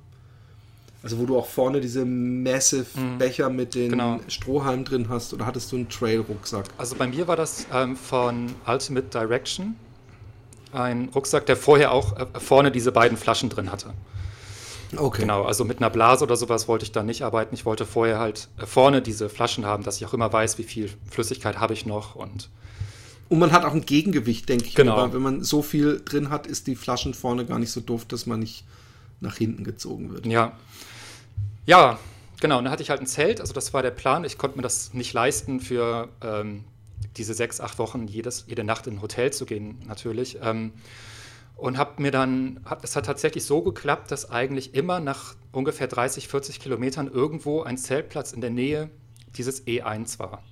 Also wo du auch vorne diese Massive mhm. Becher mit den genau. Strohhalmen drin hast oder hattest du einen Trail-Rucksack? Also bei mir war das ähm, von Ultimate Direction ein Rucksack, der vorher auch äh, vorne diese beiden Flaschen drin hatte. Okay. Genau, also mit einer Blase oder sowas wollte ich da nicht arbeiten. Ich wollte vorher halt äh, vorne diese Flaschen haben, dass ich auch immer weiß, wie viel Flüssigkeit habe ich noch und und man hat auch ein Gegengewicht, denke ich. Genau. wenn man so viel drin hat, ist die Flaschen vorne gar nicht so doof, dass man nicht nach hinten gezogen wird. Ja, ja, genau. Und dann hatte ich halt ein Zelt, also das war der Plan. Ich konnte mir das nicht leisten für ähm, diese sechs, acht Wochen jedes, jede Nacht in ein Hotel zu gehen, natürlich. Ähm, und habe mir dann, hab, es hat tatsächlich so geklappt, dass eigentlich immer nach ungefähr 30, 40 Kilometern irgendwo ein Zeltplatz in der Nähe dieses E1 war.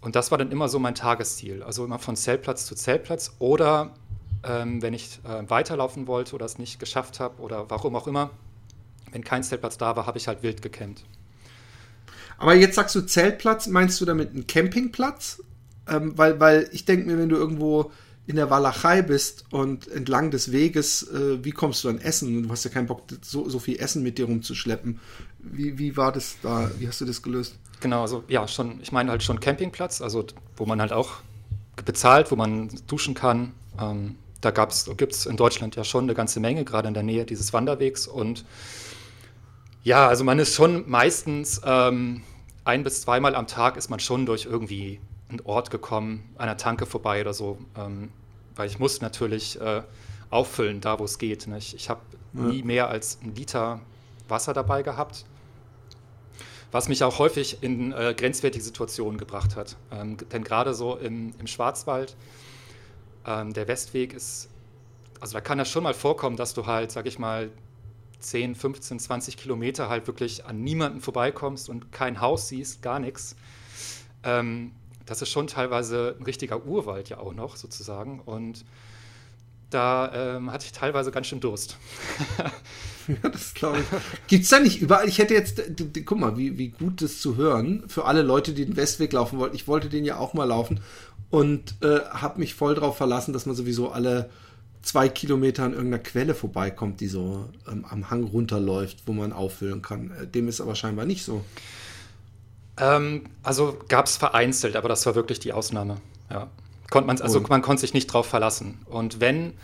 Und das war dann immer so mein Tagesziel. Also immer von Zeltplatz zu Zeltplatz oder ähm, wenn ich äh, weiterlaufen wollte oder es nicht geschafft habe oder warum auch immer, wenn kein Zeltplatz da war, habe ich halt wild gecampt. Aber jetzt sagst du Zeltplatz, meinst du damit einen Campingplatz? Ähm, weil, weil ich denke mir, wenn du irgendwo in der Walachei bist und entlang des Weges, äh, wie kommst du an Essen? Du hast ja keinen Bock, so, so viel Essen mit dir rumzuschleppen. Wie, wie war das da? Wie hast du das gelöst? Genau, also ja, schon, ich meine halt schon Campingplatz, also wo man halt auch bezahlt, wo man duschen kann. Ähm, da gibt es in Deutschland ja schon eine ganze Menge, gerade in der Nähe dieses Wanderwegs. Und ja, also man ist schon meistens ähm, ein bis zweimal am Tag ist man schon durch irgendwie einen Ort gekommen, einer Tanke vorbei oder so. Ähm, weil ich muss natürlich äh, auffüllen, da wo es geht. Ne? Ich, ich habe ja. nie mehr als einen Liter Wasser dabei gehabt was mich auch häufig in äh, grenzwertige Situationen gebracht hat. Ähm, denn gerade so im, im Schwarzwald, ähm, der Westweg ist, also da kann das schon mal vorkommen, dass du halt, sag ich mal, 10, 15, 20 Kilometer halt wirklich an niemanden vorbeikommst und kein Haus siehst, gar nichts. Ähm, das ist schon teilweise ein richtiger Urwald ja auch noch sozusagen. Und da ähm, hatte ich teilweise ganz schön Durst. ja, das glaube ich. Gibt es da nicht überall? Ich hätte jetzt, guck mal, wie, wie gut das zu hören für alle Leute, die den Westweg laufen wollten. Ich wollte den ja auch mal laufen und äh, habe mich voll darauf verlassen, dass man sowieso alle zwei Kilometer an irgendeiner Quelle vorbeikommt, die so ähm, am Hang runterläuft, wo man auffüllen kann. Äh, dem ist aber scheinbar nicht so. Ähm, also gab es vereinzelt, aber das war wirklich die Ausnahme. Ja. Konnt man, also man konnte sich nicht drauf verlassen. Und wenn,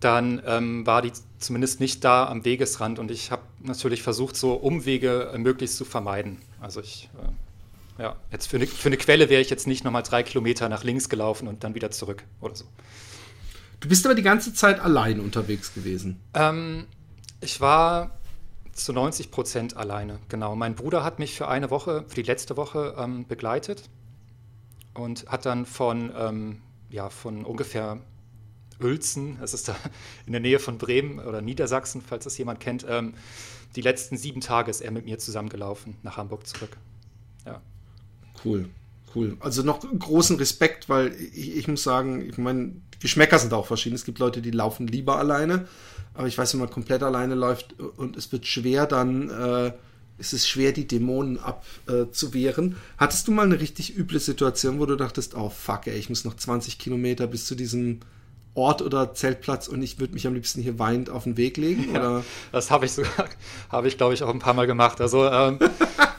dann ähm, war die zumindest nicht da am Wegesrand und ich habe natürlich versucht, so Umwege äh, möglichst zu vermeiden. Also ich, äh, ja, jetzt für eine, für eine Quelle wäre ich jetzt nicht nochmal drei Kilometer nach links gelaufen und dann wieder zurück oder so. Du bist aber die ganze Zeit allein unterwegs gewesen. Ähm, ich war zu 90 Prozent alleine, genau. Mein Bruder hat mich für eine Woche, für die letzte Woche ähm, begleitet und hat dann von, ähm, ja, von ungefähr Uelzen, das ist da in der Nähe von Bremen oder Niedersachsen, falls das jemand kennt, ähm, die letzten sieben Tage ist er mit mir zusammengelaufen nach Hamburg zurück. Ja. Cool, cool. Also noch großen Respekt, weil ich, ich muss sagen, ich meine, Geschmäcker sind auch verschieden. Es gibt Leute, die laufen lieber alleine, aber ich weiß, wenn man komplett alleine läuft und es wird schwer, dann äh, ist es schwer, die Dämonen abzuwehren. Äh, Hattest du mal eine richtig üble Situation, wo du dachtest, oh fuck, ey, ich muss noch 20 Kilometer bis zu diesem Ort oder Zeltplatz und ich würde mich am liebsten hier weinend auf den Weg legen? Ja, das habe ich sogar, habe ich glaube ich auch ein paar Mal gemacht. Also ähm,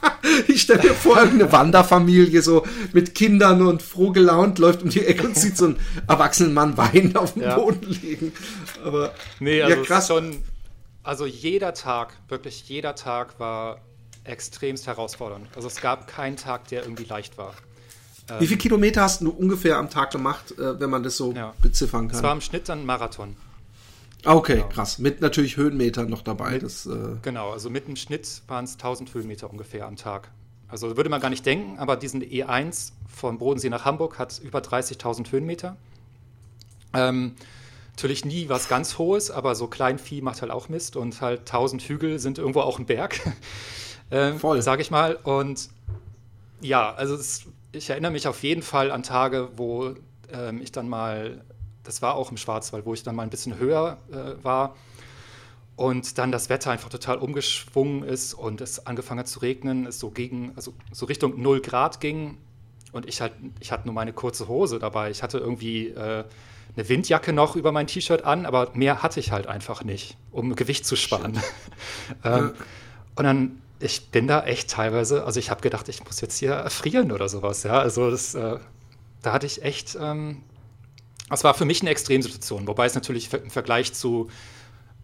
ich stelle mir vor, irgendeine Wanderfamilie so mit Kindern und froh gelaunt läuft um die Ecke und sieht so einen erwachsenen Mann weinend auf dem ja. Boden liegen. Aber nee, also ja, krass. schon, also jeder Tag, wirklich jeder Tag war extremst herausfordernd. Also es gab keinen Tag, der irgendwie leicht war. Wie viele Kilometer hast du ungefähr am Tag gemacht, äh, wenn man das so ja. beziffern kann? Es war im Schnitt dann Marathon. Ah, okay, genau. krass. Mit natürlich Höhenmetern noch dabei. Mit, das, äh genau, also mit dem Schnitt waren es 1000 Höhenmeter ungefähr am Tag. Also würde man gar nicht denken, aber diesen E1 von Bodensee nach Hamburg hat über 30.000 Höhenmeter. Ähm, natürlich nie was ganz Hohes, aber so Kleinvieh macht halt auch Mist und halt 1000 Hügel sind irgendwo auch ein Berg. ähm, Voll. Sag ich mal. Und ja, also es ich erinnere mich auf jeden Fall an Tage, wo ähm, ich dann mal, das war auch im Schwarzwald, wo ich dann mal ein bisschen höher äh, war und dann das Wetter einfach total umgeschwungen ist und es angefangen hat zu regnen, es so gegen, also so Richtung 0 Grad ging und ich halt, ich hatte nur meine kurze Hose dabei. Ich hatte irgendwie äh, eine Windjacke noch über mein T-Shirt an, aber mehr hatte ich halt einfach nicht, um Gewicht zu sparen. ähm, und dann ich bin da echt teilweise, also ich habe gedacht, ich muss jetzt hier erfrieren oder sowas, ja. Also das, äh, da hatte ich echt, ähm, das war für mich eine Extremsituation, wobei es natürlich im Vergleich zu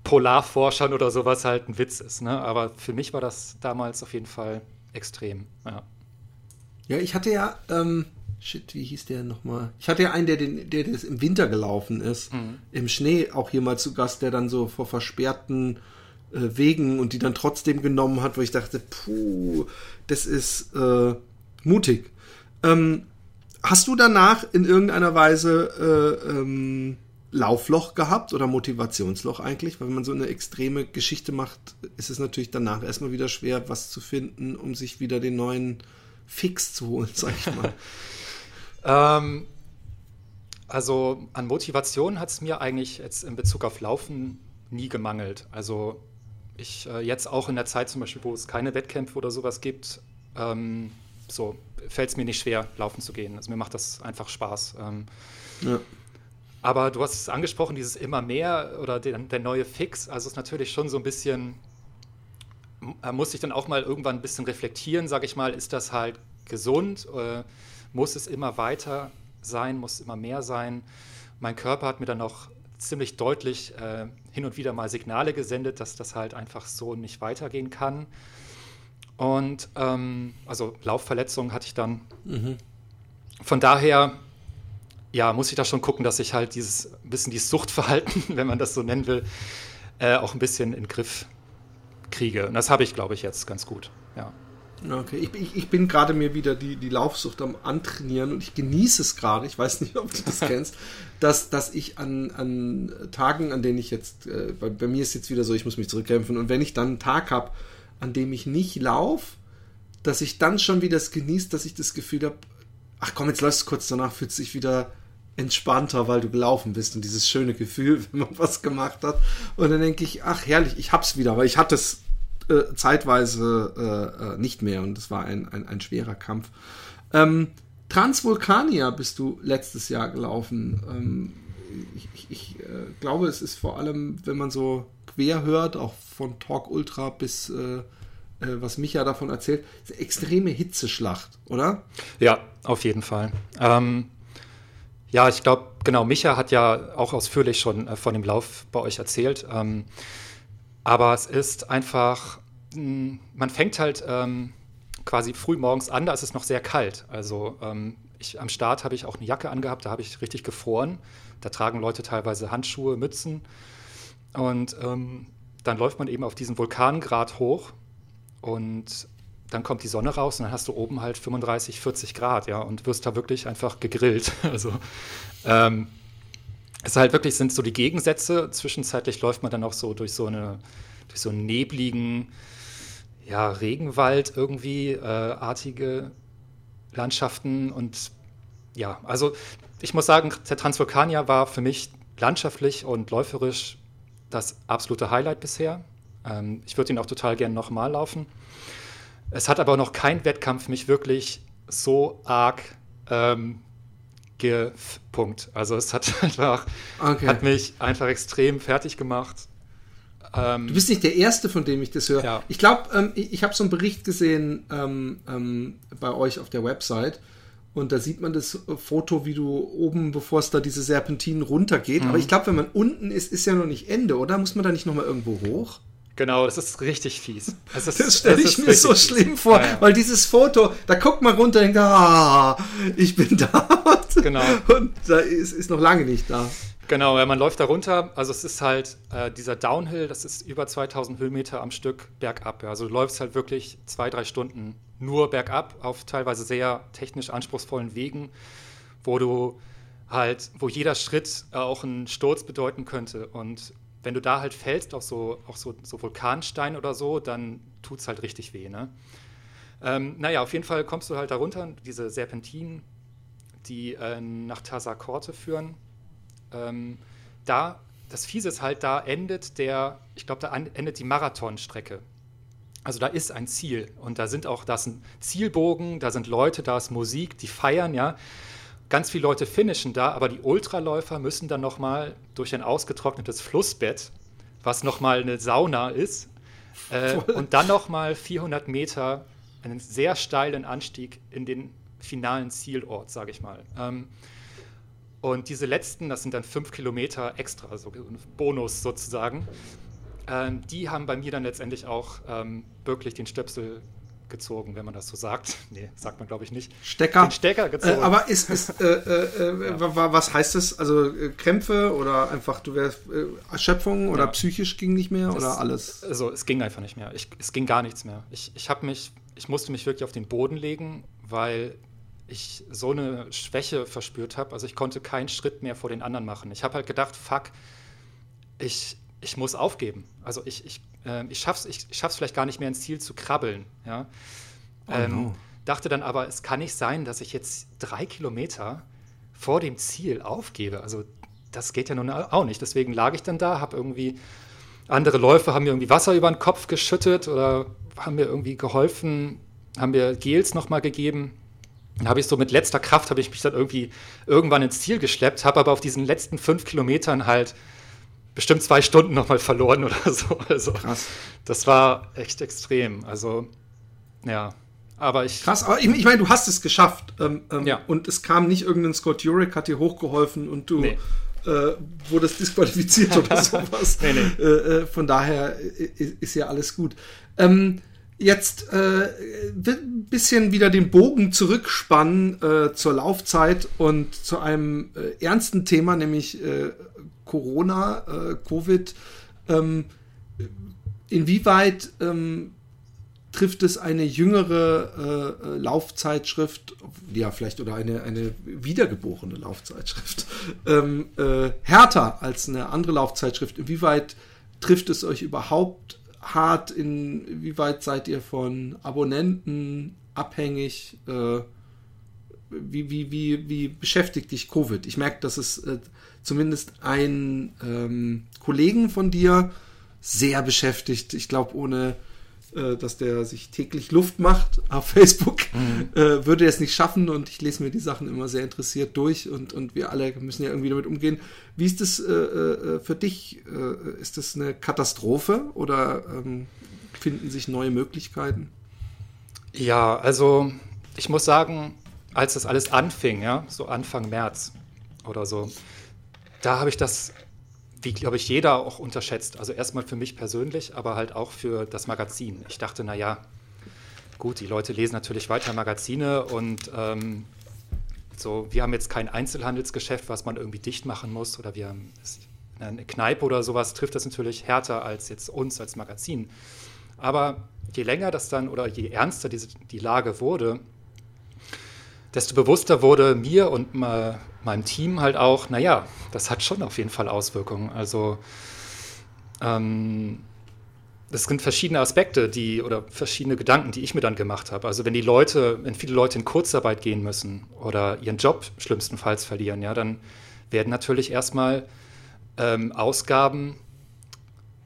Polarforschern oder sowas halt ein Witz ist, ne? Aber für mich war das damals auf jeden Fall extrem, ja. Ja, ich hatte ja, ähm, shit, wie hieß der nochmal? Ich hatte ja einen, der, den, der, der im Winter gelaufen ist, mhm. im Schnee auch hier mal zu Gast, der dann so vor versperrten äh, Wegen und die dann trotzdem genommen hat, wo ich dachte, puh, das ist äh, mutig. Ähm, hast du danach in irgendeiner Weise äh, ähm, Laufloch gehabt oder Motivationsloch eigentlich? Weil wenn man so eine extreme Geschichte macht, ist es natürlich danach erstmal wieder schwer, was zu finden, um sich wieder den neuen Fix zu holen, sag ich mal. ähm, also an Motivation hat es mir eigentlich jetzt in Bezug auf Laufen nie gemangelt. Also ich äh, jetzt auch in der Zeit zum Beispiel, wo es keine Wettkämpfe oder sowas gibt, ähm, so fällt es mir nicht schwer, laufen zu gehen. Also mir macht das einfach Spaß. Ähm, ja. Aber du hast es angesprochen, dieses immer mehr oder der, der neue Fix. Also es ist natürlich schon so ein bisschen, äh, muss ich dann auch mal irgendwann ein bisschen reflektieren, sage ich mal, ist das halt gesund? Äh, muss es immer weiter sein? Muss es immer mehr sein? Mein Körper hat mir dann auch ziemlich deutlich äh, hin und wieder mal Signale gesendet, dass das halt einfach so nicht weitergehen kann. Und ähm, also Laufverletzungen hatte ich dann. Mhm. Von daher, ja, muss ich da schon gucken, dass ich halt dieses bisschen dieses Suchtverhalten, wenn man das so nennen will, äh, auch ein bisschen in den Griff kriege. Und das habe ich, glaube ich, jetzt ganz gut. Ja. Okay, ich, ich, ich bin gerade mir wieder die, die Laufsucht am Antrainieren und ich genieße es gerade, ich weiß nicht, ob du das kennst, dass, dass ich an, an Tagen, an denen ich jetzt, äh, bei, bei, mir ist jetzt wieder so, ich muss mich zurückkämpfen und wenn ich dann einen Tag habe, an dem ich nicht laufe, dass ich dann schon wieder es genieße, dass ich das Gefühl habe, ach komm, jetzt läufst du kurz danach, fühlt sich wieder entspannter, weil du gelaufen bist und dieses schöne Gefühl, wenn man was gemacht hat. Und dann denke ich, ach herrlich, ich hab's wieder, weil ich hatte es äh, zeitweise äh, äh, nicht mehr und es war ein, ein, ein schwerer Kampf. Ähm, Transvulkania bist du letztes Jahr gelaufen. Ähm, ich, ich, ich äh, glaube, es ist vor allem, wenn man so quer hört, auch von Talk Ultra bis äh, äh, was Micha davon erzählt, eine extreme Hitzeschlacht, oder? Ja, auf jeden Fall. Ähm, ja, ich glaube, genau, Micha hat ja auch ausführlich schon äh, von dem Lauf bei euch erzählt. Ähm, aber es ist einfach, hm, man fängt halt ähm, quasi früh morgens an, da ist es noch sehr kalt. Also ähm, ich, am Start habe ich auch eine Jacke angehabt, da habe ich richtig gefroren. Da tragen Leute teilweise Handschuhe, Mützen. Und ähm, dann läuft man eben auf diesen Vulkangrat hoch und dann kommt die Sonne raus und dann hast du oben halt 35, 40 Grad, ja, und wirst da wirklich einfach gegrillt. Also ähm, es halt wirklich sind so die Gegensätze. Zwischenzeitlich läuft man dann auch so durch so eine durch so einen nebligen ja, Regenwald irgendwie äh, artige Landschaften und ja, also ich muss sagen, der Transvulkanier war für mich landschaftlich und läuferisch das absolute Highlight bisher. Ähm, ich würde ihn auch total gerne nochmal laufen. Es hat aber noch kein Wettkampf mich wirklich so arg ähm, gepunkt. Also es hat einfach okay. hat mich einfach extrem fertig gemacht. Ähm, du bist nicht der Erste, von dem ich das höre. Ja. Ich glaube, ähm, ich, ich habe so einen Bericht gesehen ähm, ähm, bei euch auf der Website und da sieht man das Foto, wie du oben, bevor es da diese Serpentinen runtergeht. Mhm. Aber ich glaube, wenn man unten ist, ist ja noch nicht Ende, oder? Muss man da nicht nochmal irgendwo hoch? Genau, das ist richtig fies. Das, das stelle ich mir so schlimm fies. vor, ja, ja. weil dieses Foto, da guckt man runter und denkt, ah, ich bin da. genau. Und da ist, ist noch lange nicht da. Genau, ja, man läuft da runter. Also es ist halt äh, dieser Downhill, das ist über 2000 Höhenmeter am Stück bergab. Ja. Also du läufst halt wirklich zwei, drei Stunden nur bergab auf teilweise sehr technisch anspruchsvollen Wegen, wo du halt, wo jeder Schritt äh, auch einen Sturz bedeuten könnte. Und wenn du da halt fällst auf so, auf so, so Vulkanstein oder so, dann tut es halt richtig weh. Ne? Ähm, naja, auf jeden Fall kommst du halt da runter, diese Serpentinen, die äh, nach Tasakorte führen. Ähm, da, das Fiese ist halt, da endet der, ich glaube, da endet die Marathonstrecke. Also da ist ein Ziel und da sind auch, da ist ein Zielbogen, da sind Leute, da ist Musik, die feiern, ja. Ganz viele Leute finishen da, aber die Ultraläufer müssen dann nochmal durch ein ausgetrocknetes Flussbett, was nochmal eine Sauna ist, äh, und dann nochmal 400 Meter einen sehr steilen Anstieg in den finalen Zielort, sage ich mal. Ähm, und diese letzten, das sind dann fünf Kilometer extra, so ein Bonus sozusagen, ähm, die haben bei mir dann letztendlich auch ähm, wirklich den Stöpsel gezogen, wenn man das so sagt. Nee, sagt man glaube ich nicht. Stecker. Den Stecker gezogen. Äh, aber ist, ist äh, äh, äh ja. was heißt das? Also äh, Krämpfe oder einfach du wärst äh, Erschöpfung oder ja. psychisch ging nicht mehr das, oder alles? Also es ging einfach nicht mehr. Ich, es ging gar nichts mehr. Ich, ich habe mich, ich musste mich wirklich auf den Boden legen, weil ich so eine Schwäche verspürt habe. Also ich konnte keinen Schritt mehr vor den anderen machen. Ich habe halt gedacht, fuck, ich, ich muss aufgeben. Also ich, ich, äh, ich schaffe es ich, ich schaff's vielleicht gar nicht mehr ins Ziel zu krabbeln. Ja? Oh ähm, no. Dachte dann aber, es kann nicht sein, dass ich jetzt drei Kilometer vor dem Ziel aufgebe. Also das geht ja nun auch nicht. Deswegen lag ich dann da, habe irgendwie andere Läufer haben mir irgendwie Wasser über den Kopf geschüttet oder haben mir irgendwie geholfen, haben mir Gels nochmal gegeben. Dann habe ich so mit letzter Kraft, habe ich mich dann irgendwie irgendwann ins Ziel geschleppt, habe aber auf diesen letzten fünf Kilometern halt bestimmt zwei Stunden nochmal verloren oder so. Also, Krass. Das war echt extrem. Also, ja. Aber ich. Krass, aber ich, ich meine, du hast es geschafft. Ähm, ähm, ja. Und es kam nicht irgendein Scott Jurek, hat dir hochgeholfen und du nee. äh, wurdest disqualifiziert oder sowas. nee, nee. Äh, äh, von daher ist ja alles gut. Ähm, jetzt äh, ein bisschen wieder den Bogen zurückspannen äh, zur Laufzeit und zu einem äh, ernsten Thema, nämlich äh, Corona, äh, Covid. Ähm, inwieweit ähm, trifft es eine jüngere äh, Laufzeitschrift, ja vielleicht oder eine, eine wiedergeborene Laufzeitschrift, ähm, äh, härter als eine andere Laufzeitschrift? Inwieweit trifft es euch überhaupt hart? Inwieweit seid ihr von Abonnenten abhängig? Äh, wie, wie, wie, wie beschäftigt dich Covid? Ich merke, dass es äh, zumindest ein ähm, Kollegen von dir sehr beschäftigt. Ich glaube, ohne äh, dass der sich täglich Luft macht auf Facebook, mhm. äh, würde er es nicht schaffen und ich lese mir die Sachen immer sehr interessiert durch und, und wir alle müssen ja irgendwie damit umgehen. Wie ist das äh, äh für dich? Äh, ist das eine Katastrophe oder ähm, finden sich neue Möglichkeiten? Ja, also ich muss sagen, als das alles anfing, ja, so Anfang März oder so, da habe ich das wie, glaube ich, jeder auch unterschätzt. Also erstmal für mich persönlich, aber halt auch für das Magazin. Ich dachte, naja, gut, die Leute lesen natürlich weiter Magazine und ähm, so, wir haben jetzt kein Einzelhandelsgeschäft, was man irgendwie dicht machen muss oder wir haben eine Kneipe oder sowas, trifft das natürlich härter als jetzt uns als Magazin. Aber je länger das dann oder je ernster diese, die Lage wurde, desto bewusster wurde mir und meinem Team halt auch, naja, das hat schon auf jeden Fall Auswirkungen. Also ähm, das sind verschiedene Aspekte, die oder verschiedene Gedanken, die ich mir dann gemacht habe. Also wenn die Leute, wenn viele Leute in Kurzarbeit gehen müssen oder ihren Job schlimmstenfalls verlieren, ja, dann werden natürlich erstmal ähm, Ausgaben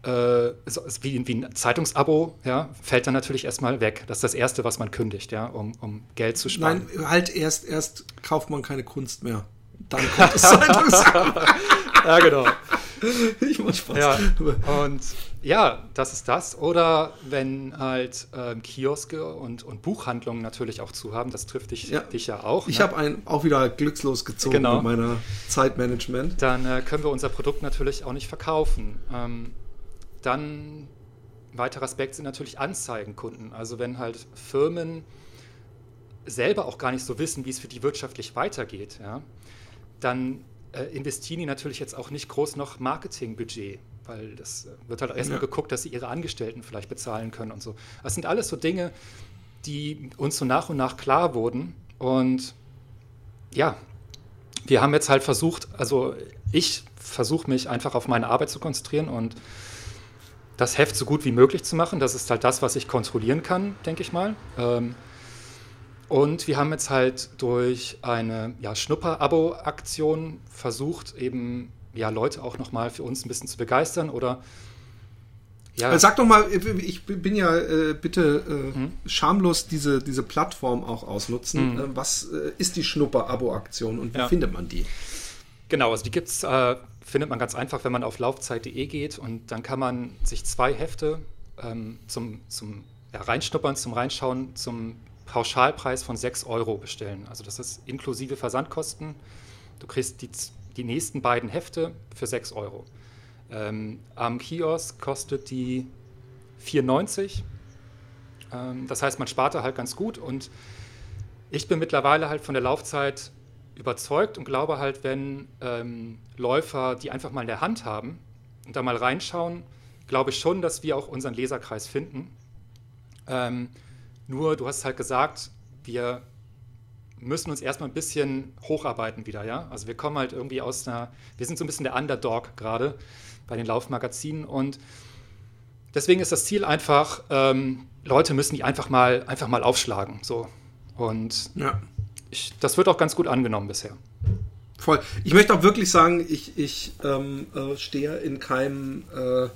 äh, wie, wie, ein Zeitungsabo, ja, fällt dann natürlich erstmal weg. Das ist das Erste, was man kündigt, ja, um, um Geld zu sparen. Nein, halt erst, erst kauft man keine Kunst mehr. Dann kommt das Zeitungsabo. ja, genau. Ich mach Spaß. Ja, und ja, das ist das. Oder wenn halt ähm, Kioske und, und Buchhandlungen natürlich auch zu haben, das trifft dich ja, dich ja auch. Ich ne? habe einen auch wieder glückslos gezogen genau. mit meiner Zeitmanagement. Dann äh, können wir unser Produkt natürlich auch nicht verkaufen. Ähm, dann ein weiterer Aspekt sind natürlich Anzeigenkunden. Also wenn halt Firmen selber auch gar nicht so wissen, wie es für die wirtschaftlich weitergeht, ja, dann äh, investieren die natürlich jetzt auch nicht groß noch Marketingbudget, weil das äh, wird halt erstmal ja. geguckt, dass sie ihre Angestellten vielleicht bezahlen können und so. Das sind alles so Dinge, die uns so nach und nach klar wurden. Und ja, wir haben jetzt halt versucht, also ich versuche mich einfach auf meine Arbeit zu konzentrieren und das Heft so gut wie möglich zu machen. Das ist halt das, was ich kontrollieren kann, denke ich mal. Ähm, und wir haben jetzt halt durch eine ja, Schnupper-Abo-Aktion versucht, eben ja, Leute auch nochmal für uns ein bisschen zu begeistern oder ja. Äh, sag doch mal, ich bin ja äh, bitte äh, hm? schamlos diese, diese Plattform auch ausnutzen. Hm. was äh, ist die Schnupper-Abo-Aktion und wie ja. findet man die? Genau, also die gibt es äh, findet man ganz einfach, wenn man auf laufzeit.de geht und dann kann man sich zwei Hefte ähm, zum, zum ja, Reinschnuppern, zum Reinschauen, zum Pauschalpreis von 6 Euro bestellen. Also das ist inklusive Versandkosten. Du kriegst die, die nächsten beiden Hefte für 6 Euro. Ähm, am Kiosk kostet die 4,90. Ähm, das heißt, man spart da halt ganz gut und ich bin mittlerweile halt von der Laufzeit überzeugt und glaube halt, wenn ähm, Läufer die einfach mal in der Hand haben und da mal reinschauen, glaube ich schon, dass wir auch unseren Leserkreis finden. Ähm, nur, du hast halt gesagt, wir müssen uns erstmal ein bisschen hocharbeiten wieder, ja. Also wir kommen halt irgendwie aus einer, wir sind so ein bisschen der Underdog gerade bei den Laufmagazinen und deswegen ist das Ziel einfach, ähm, Leute müssen die einfach mal, einfach mal aufschlagen. So. Und ja. Ich, das wird auch ganz gut angenommen bisher. Voll. Ich möchte auch wirklich sagen, ich, ich ähm, äh, stehe in keinem äh,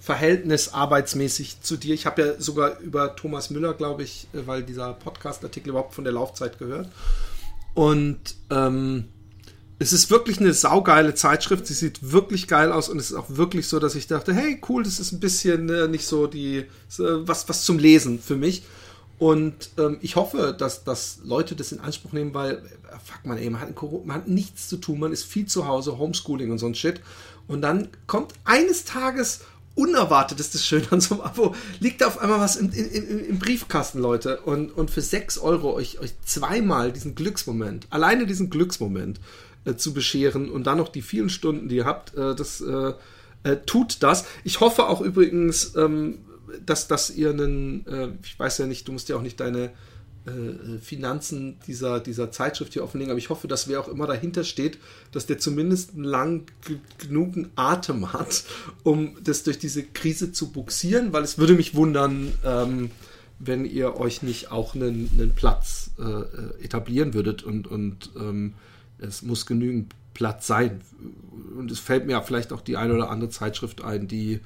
Verhältnis arbeitsmäßig zu dir. Ich habe ja sogar über Thomas Müller, glaube ich, äh, weil dieser Podcast-Artikel überhaupt von der Laufzeit gehört. Und ähm, es ist wirklich eine saugeile Zeitschrift. Sie sieht wirklich geil aus und es ist auch wirklich so, dass ich dachte, hey, cool, das ist ein bisschen äh, nicht so die was was zum Lesen für mich. Und ähm, ich hoffe, dass, dass Leute das in Anspruch nehmen, weil, äh, fuck man, ey, man hat, man hat nichts zu tun, man ist viel zu Hause, Homeschooling und so ein Shit. Und dann kommt eines Tages unerwartet ist das schön an so einem Abo, liegt da auf einmal was im, im, im Briefkasten, Leute. Und, und für 6 Euro euch, euch zweimal diesen Glücksmoment, alleine diesen Glücksmoment äh, zu bescheren und dann noch die vielen Stunden, die ihr habt, äh, das äh, äh tut das. Ich hoffe auch übrigens, ähm, dass, dass ihr einen, äh, ich weiß ja nicht, du musst ja auch nicht deine äh, Finanzen dieser, dieser Zeitschrift hier offenlegen, aber ich hoffe, dass wer auch immer dahinter steht, dass der zumindest einen lang genugen Atem hat, um das durch diese Krise zu buxieren, weil es würde mich wundern, ähm, wenn ihr euch nicht auch einen, einen Platz äh, etablieren würdet und, und ähm, es muss genügend Platz sein. Und es fällt mir ja vielleicht auch die eine oder andere Zeitschrift ein, die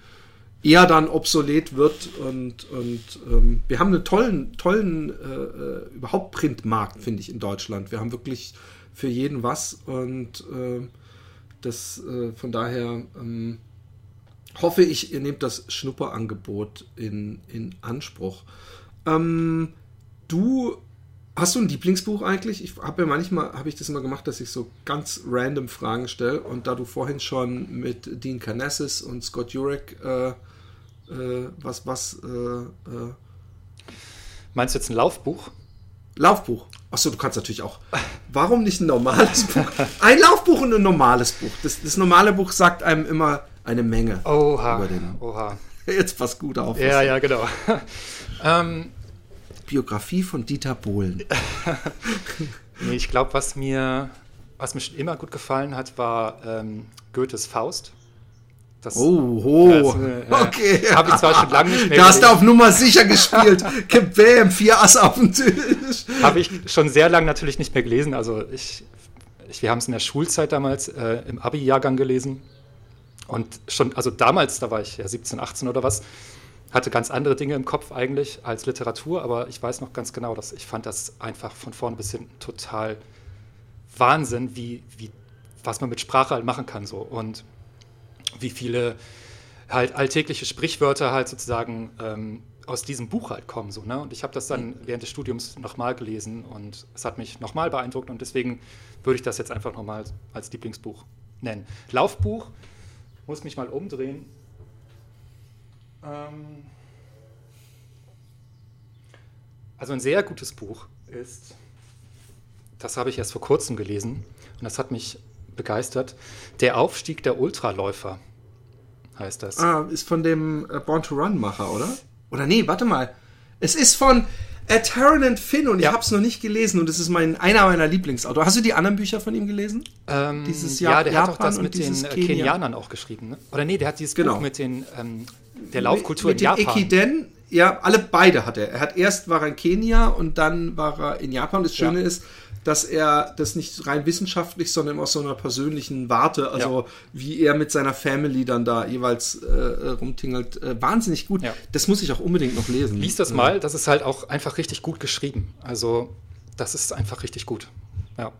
eher dann obsolet wird und, und ähm, wir haben einen tollen, tollen äh, äh, überhaupt Printmarkt, finde ich, in Deutschland. Wir haben wirklich für jeden was und äh, das äh, von daher ähm, hoffe ich, ihr nehmt das Schnupperangebot in, in Anspruch. Ähm, du Hast du ein Lieblingsbuch eigentlich? Ich habe ja manchmal habe ich das immer gemacht, dass ich so ganz random Fragen stelle und da du vorhin schon mit Dean Carnassus und Scott Jurek äh, äh, was, was, äh, äh, Meinst du jetzt ein Laufbuch? Laufbuch. Achso, du kannst natürlich auch. Warum nicht ein normales Buch? Ein Laufbuch und ein normales Buch. Das, das normale Buch sagt einem immer eine Menge. Oha. Über den, Oha. Jetzt passt gut auf. Ja, ja, genau. ähm, Biografie von Dieter Bohlen. nee, ich glaube, was mir, was mir schon immer gut gefallen hat, war ähm, Goethes Faust. Das, oh, oh. Das, äh, okay. Habe ich zwar schon lange nicht mehr. Da hast du auf Nummer sicher gespielt. Bam, vier Ass auf dem Tisch. Habe ich schon sehr lange natürlich nicht mehr gelesen. Also ich, ich wir haben es in der Schulzeit damals äh, im Abi-Jahrgang gelesen. Und schon, also damals, da war ich ja 17, 18 oder was, hatte ganz andere Dinge im Kopf eigentlich als Literatur, aber ich weiß noch ganz genau, dass ich fand das einfach von vorn bis hinten total Wahnsinn, wie, wie, was man mit Sprache halt machen kann so. Und wie viele halt alltägliche Sprichwörter halt sozusagen ähm, aus diesem Buch halt kommen. So, ne? Und ich habe das dann mhm. während des Studiums nochmal gelesen und es hat mich nochmal beeindruckt und deswegen würde ich das jetzt einfach nochmal als Lieblingsbuch nennen. Laufbuch, muss mich mal umdrehen. Ähm also ein sehr gutes Buch ist, das habe ich erst vor kurzem gelesen und das hat mich begeistert. Der Aufstieg der Ultraläufer heißt das. Ah, ist von dem äh, Born to Run-Macher, oder? Oder nee, warte mal. Es ist von Taron and Finn und ja. ich habe es noch nicht gelesen und es ist mein, einer meiner Lieblingsautor. Hast du die anderen Bücher von ihm gelesen? Ähm, dieses Jahr, ja, der Japan hat auch das mit den äh, Kenia. Kenianern auch geschrieben. Ne? Oder nee, der hat dieses genau. Buch mit den, ähm, der Laufkultur mit, mit in Japan. Ekiden, ja, alle beide hat er. Er hat erst war er in Kenia und dann war er in Japan. Das Schöne ja. ist, dass er das nicht rein wissenschaftlich, sondern aus so einer persönlichen Warte, also ja. wie er mit seiner Family dann da jeweils äh, rumtingelt, äh, wahnsinnig gut. Ja. Das muss ich auch unbedingt noch lesen. Lies das mal, das ist halt auch einfach richtig gut geschrieben. Also das ist einfach richtig gut. Ja.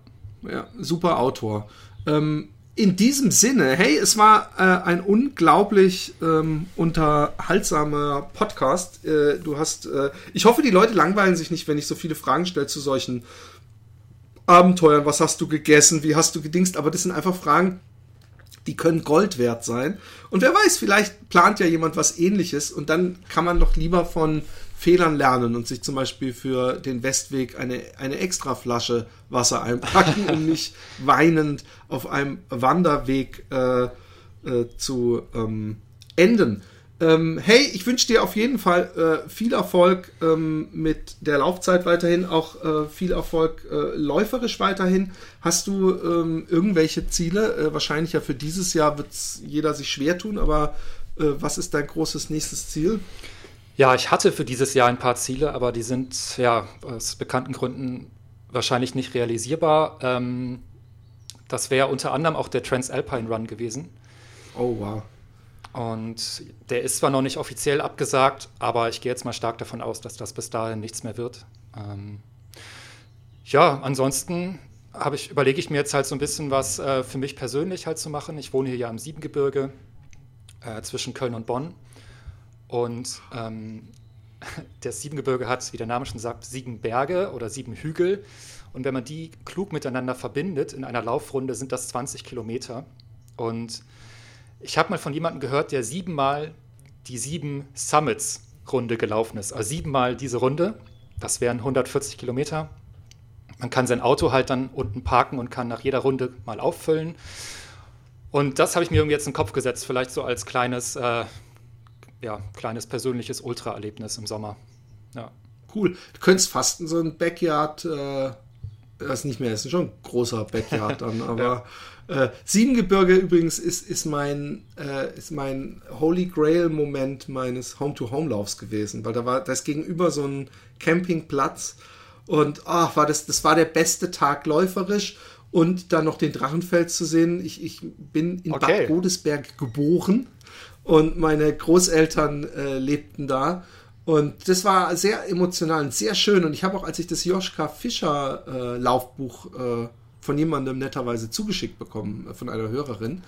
Ja, super Autor. Ähm, in diesem Sinne, hey, es war äh, ein unglaublich ähm, unterhaltsamer Podcast. Äh, du hast, äh, ich hoffe, die Leute langweilen sich nicht, wenn ich so viele Fragen stelle zu solchen Abenteuern, was hast du gegessen, wie hast du gedingst, aber das sind einfach Fragen, die können Gold wert sein. Und wer weiß, vielleicht plant ja jemand was ähnliches und dann kann man doch lieber von Fehlern lernen und sich zum Beispiel für den Westweg eine, eine extra Flasche Wasser einpacken, um nicht weinend auf einem Wanderweg äh, äh, zu ähm, enden. Ähm, hey, ich wünsche dir auf jeden Fall äh, viel Erfolg ähm, mit der Laufzeit weiterhin, auch äh, viel Erfolg äh, läuferisch weiterhin. Hast du ähm, irgendwelche Ziele? Äh, wahrscheinlich ja für dieses Jahr wird jeder sich schwer tun, aber äh, was ist dein großes nächstes Ziel? Ja, ich hatte für dieses Jahr ein paar Ziele, aber die sind ja aus bekannten Gründen wahrscheinlich nicht realisierbar. Ähm, das wäre unter anderem auch der Transalpine Run gewesen. Oh, wow. Und der ist zwar noch nicht offiziell abgesagt, aber ich gehe jetzt mal stark davon aus, dass das bis dahin nichts mehr wird. Ähm, ja, ansonsten ich, überlege ich mir jetzt halt so ein bisschen was äh, für mich persönlich halt zu machen. Ich wohne hier ja im Siebengebirge äh, zwischen Köln und Bonn. Und ähm, das Siebengebirge hat, wie der Name schon sagt, sieben Berge oder sieben Hügel. Und wenn man die klug miteinander verbindet in einer Laufrunde, sind das 20 Kilometer. Und ich habe mal von jemandem gehört, der siebenmal die sieben Summits-Runde gelaufen ist. Also siebenmal diese Runde. Das wären 140 Kilometer. Man kann sein Auto halt dann unten parken und kann nach jeder Runde mal auffüllen. Und das habe ich mir jetzt in den Kopf gesetzt, vielleicht so als kleines, äh, ja, kleines persönliches Ultra-Erlebnis im Sommer. Ja. Cool. Du könntest fast in so ein Backyard, äh, das nicht mehr, ist schon ein großer Backyard dann, aber ja. äh, Siebengebirge übrigens ist, ist mein, äh, ist mein Holy Grail-Moment meines Home-to-Home-Laufs gewesen, weil da war das gegenüber so ein Campingplatz und oh, war das, das war der beste Tag läuferisch und dann noch den Drachenfels zu sehen. Ich, ich bin in okay. Bad Godesberg geboren und meine Großeltern äh, lebten da. Und das war sehr emotional und sehr schön. Und ich habe auch, als ich das Joschka Fischer äh, Laufbuch äh, von jemandem netterweise zugeschickt bekommen, äh, von einer Hörerin,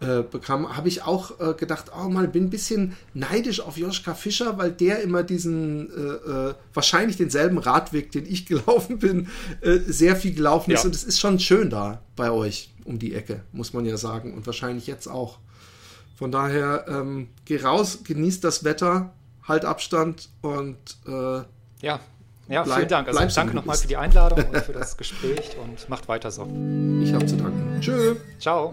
äh, bekam, habe ich auch äh, gedacht, oh mal, bin ein bisschen neidisch auf Joschka Fischer, weil der immer diesen äh, äh wahrscheinlich denselben Radweg, den ich gelaufen bin, äh, sehr viel gelaufen ist. Ja. Und es ist schon schön da bei euch um die Ecke, muss man ja sagen. Und wahrscheinlich jetzt auch. Von daher, ähm, geh raus, genieß das Wetter, halt Abstand und äh, ja, ja, bleib, vielen Dank. Also danke nochmal für die Einladung und für das Gespräch und macht weiter so. Ich habe zu danken. Tschö. Ciao.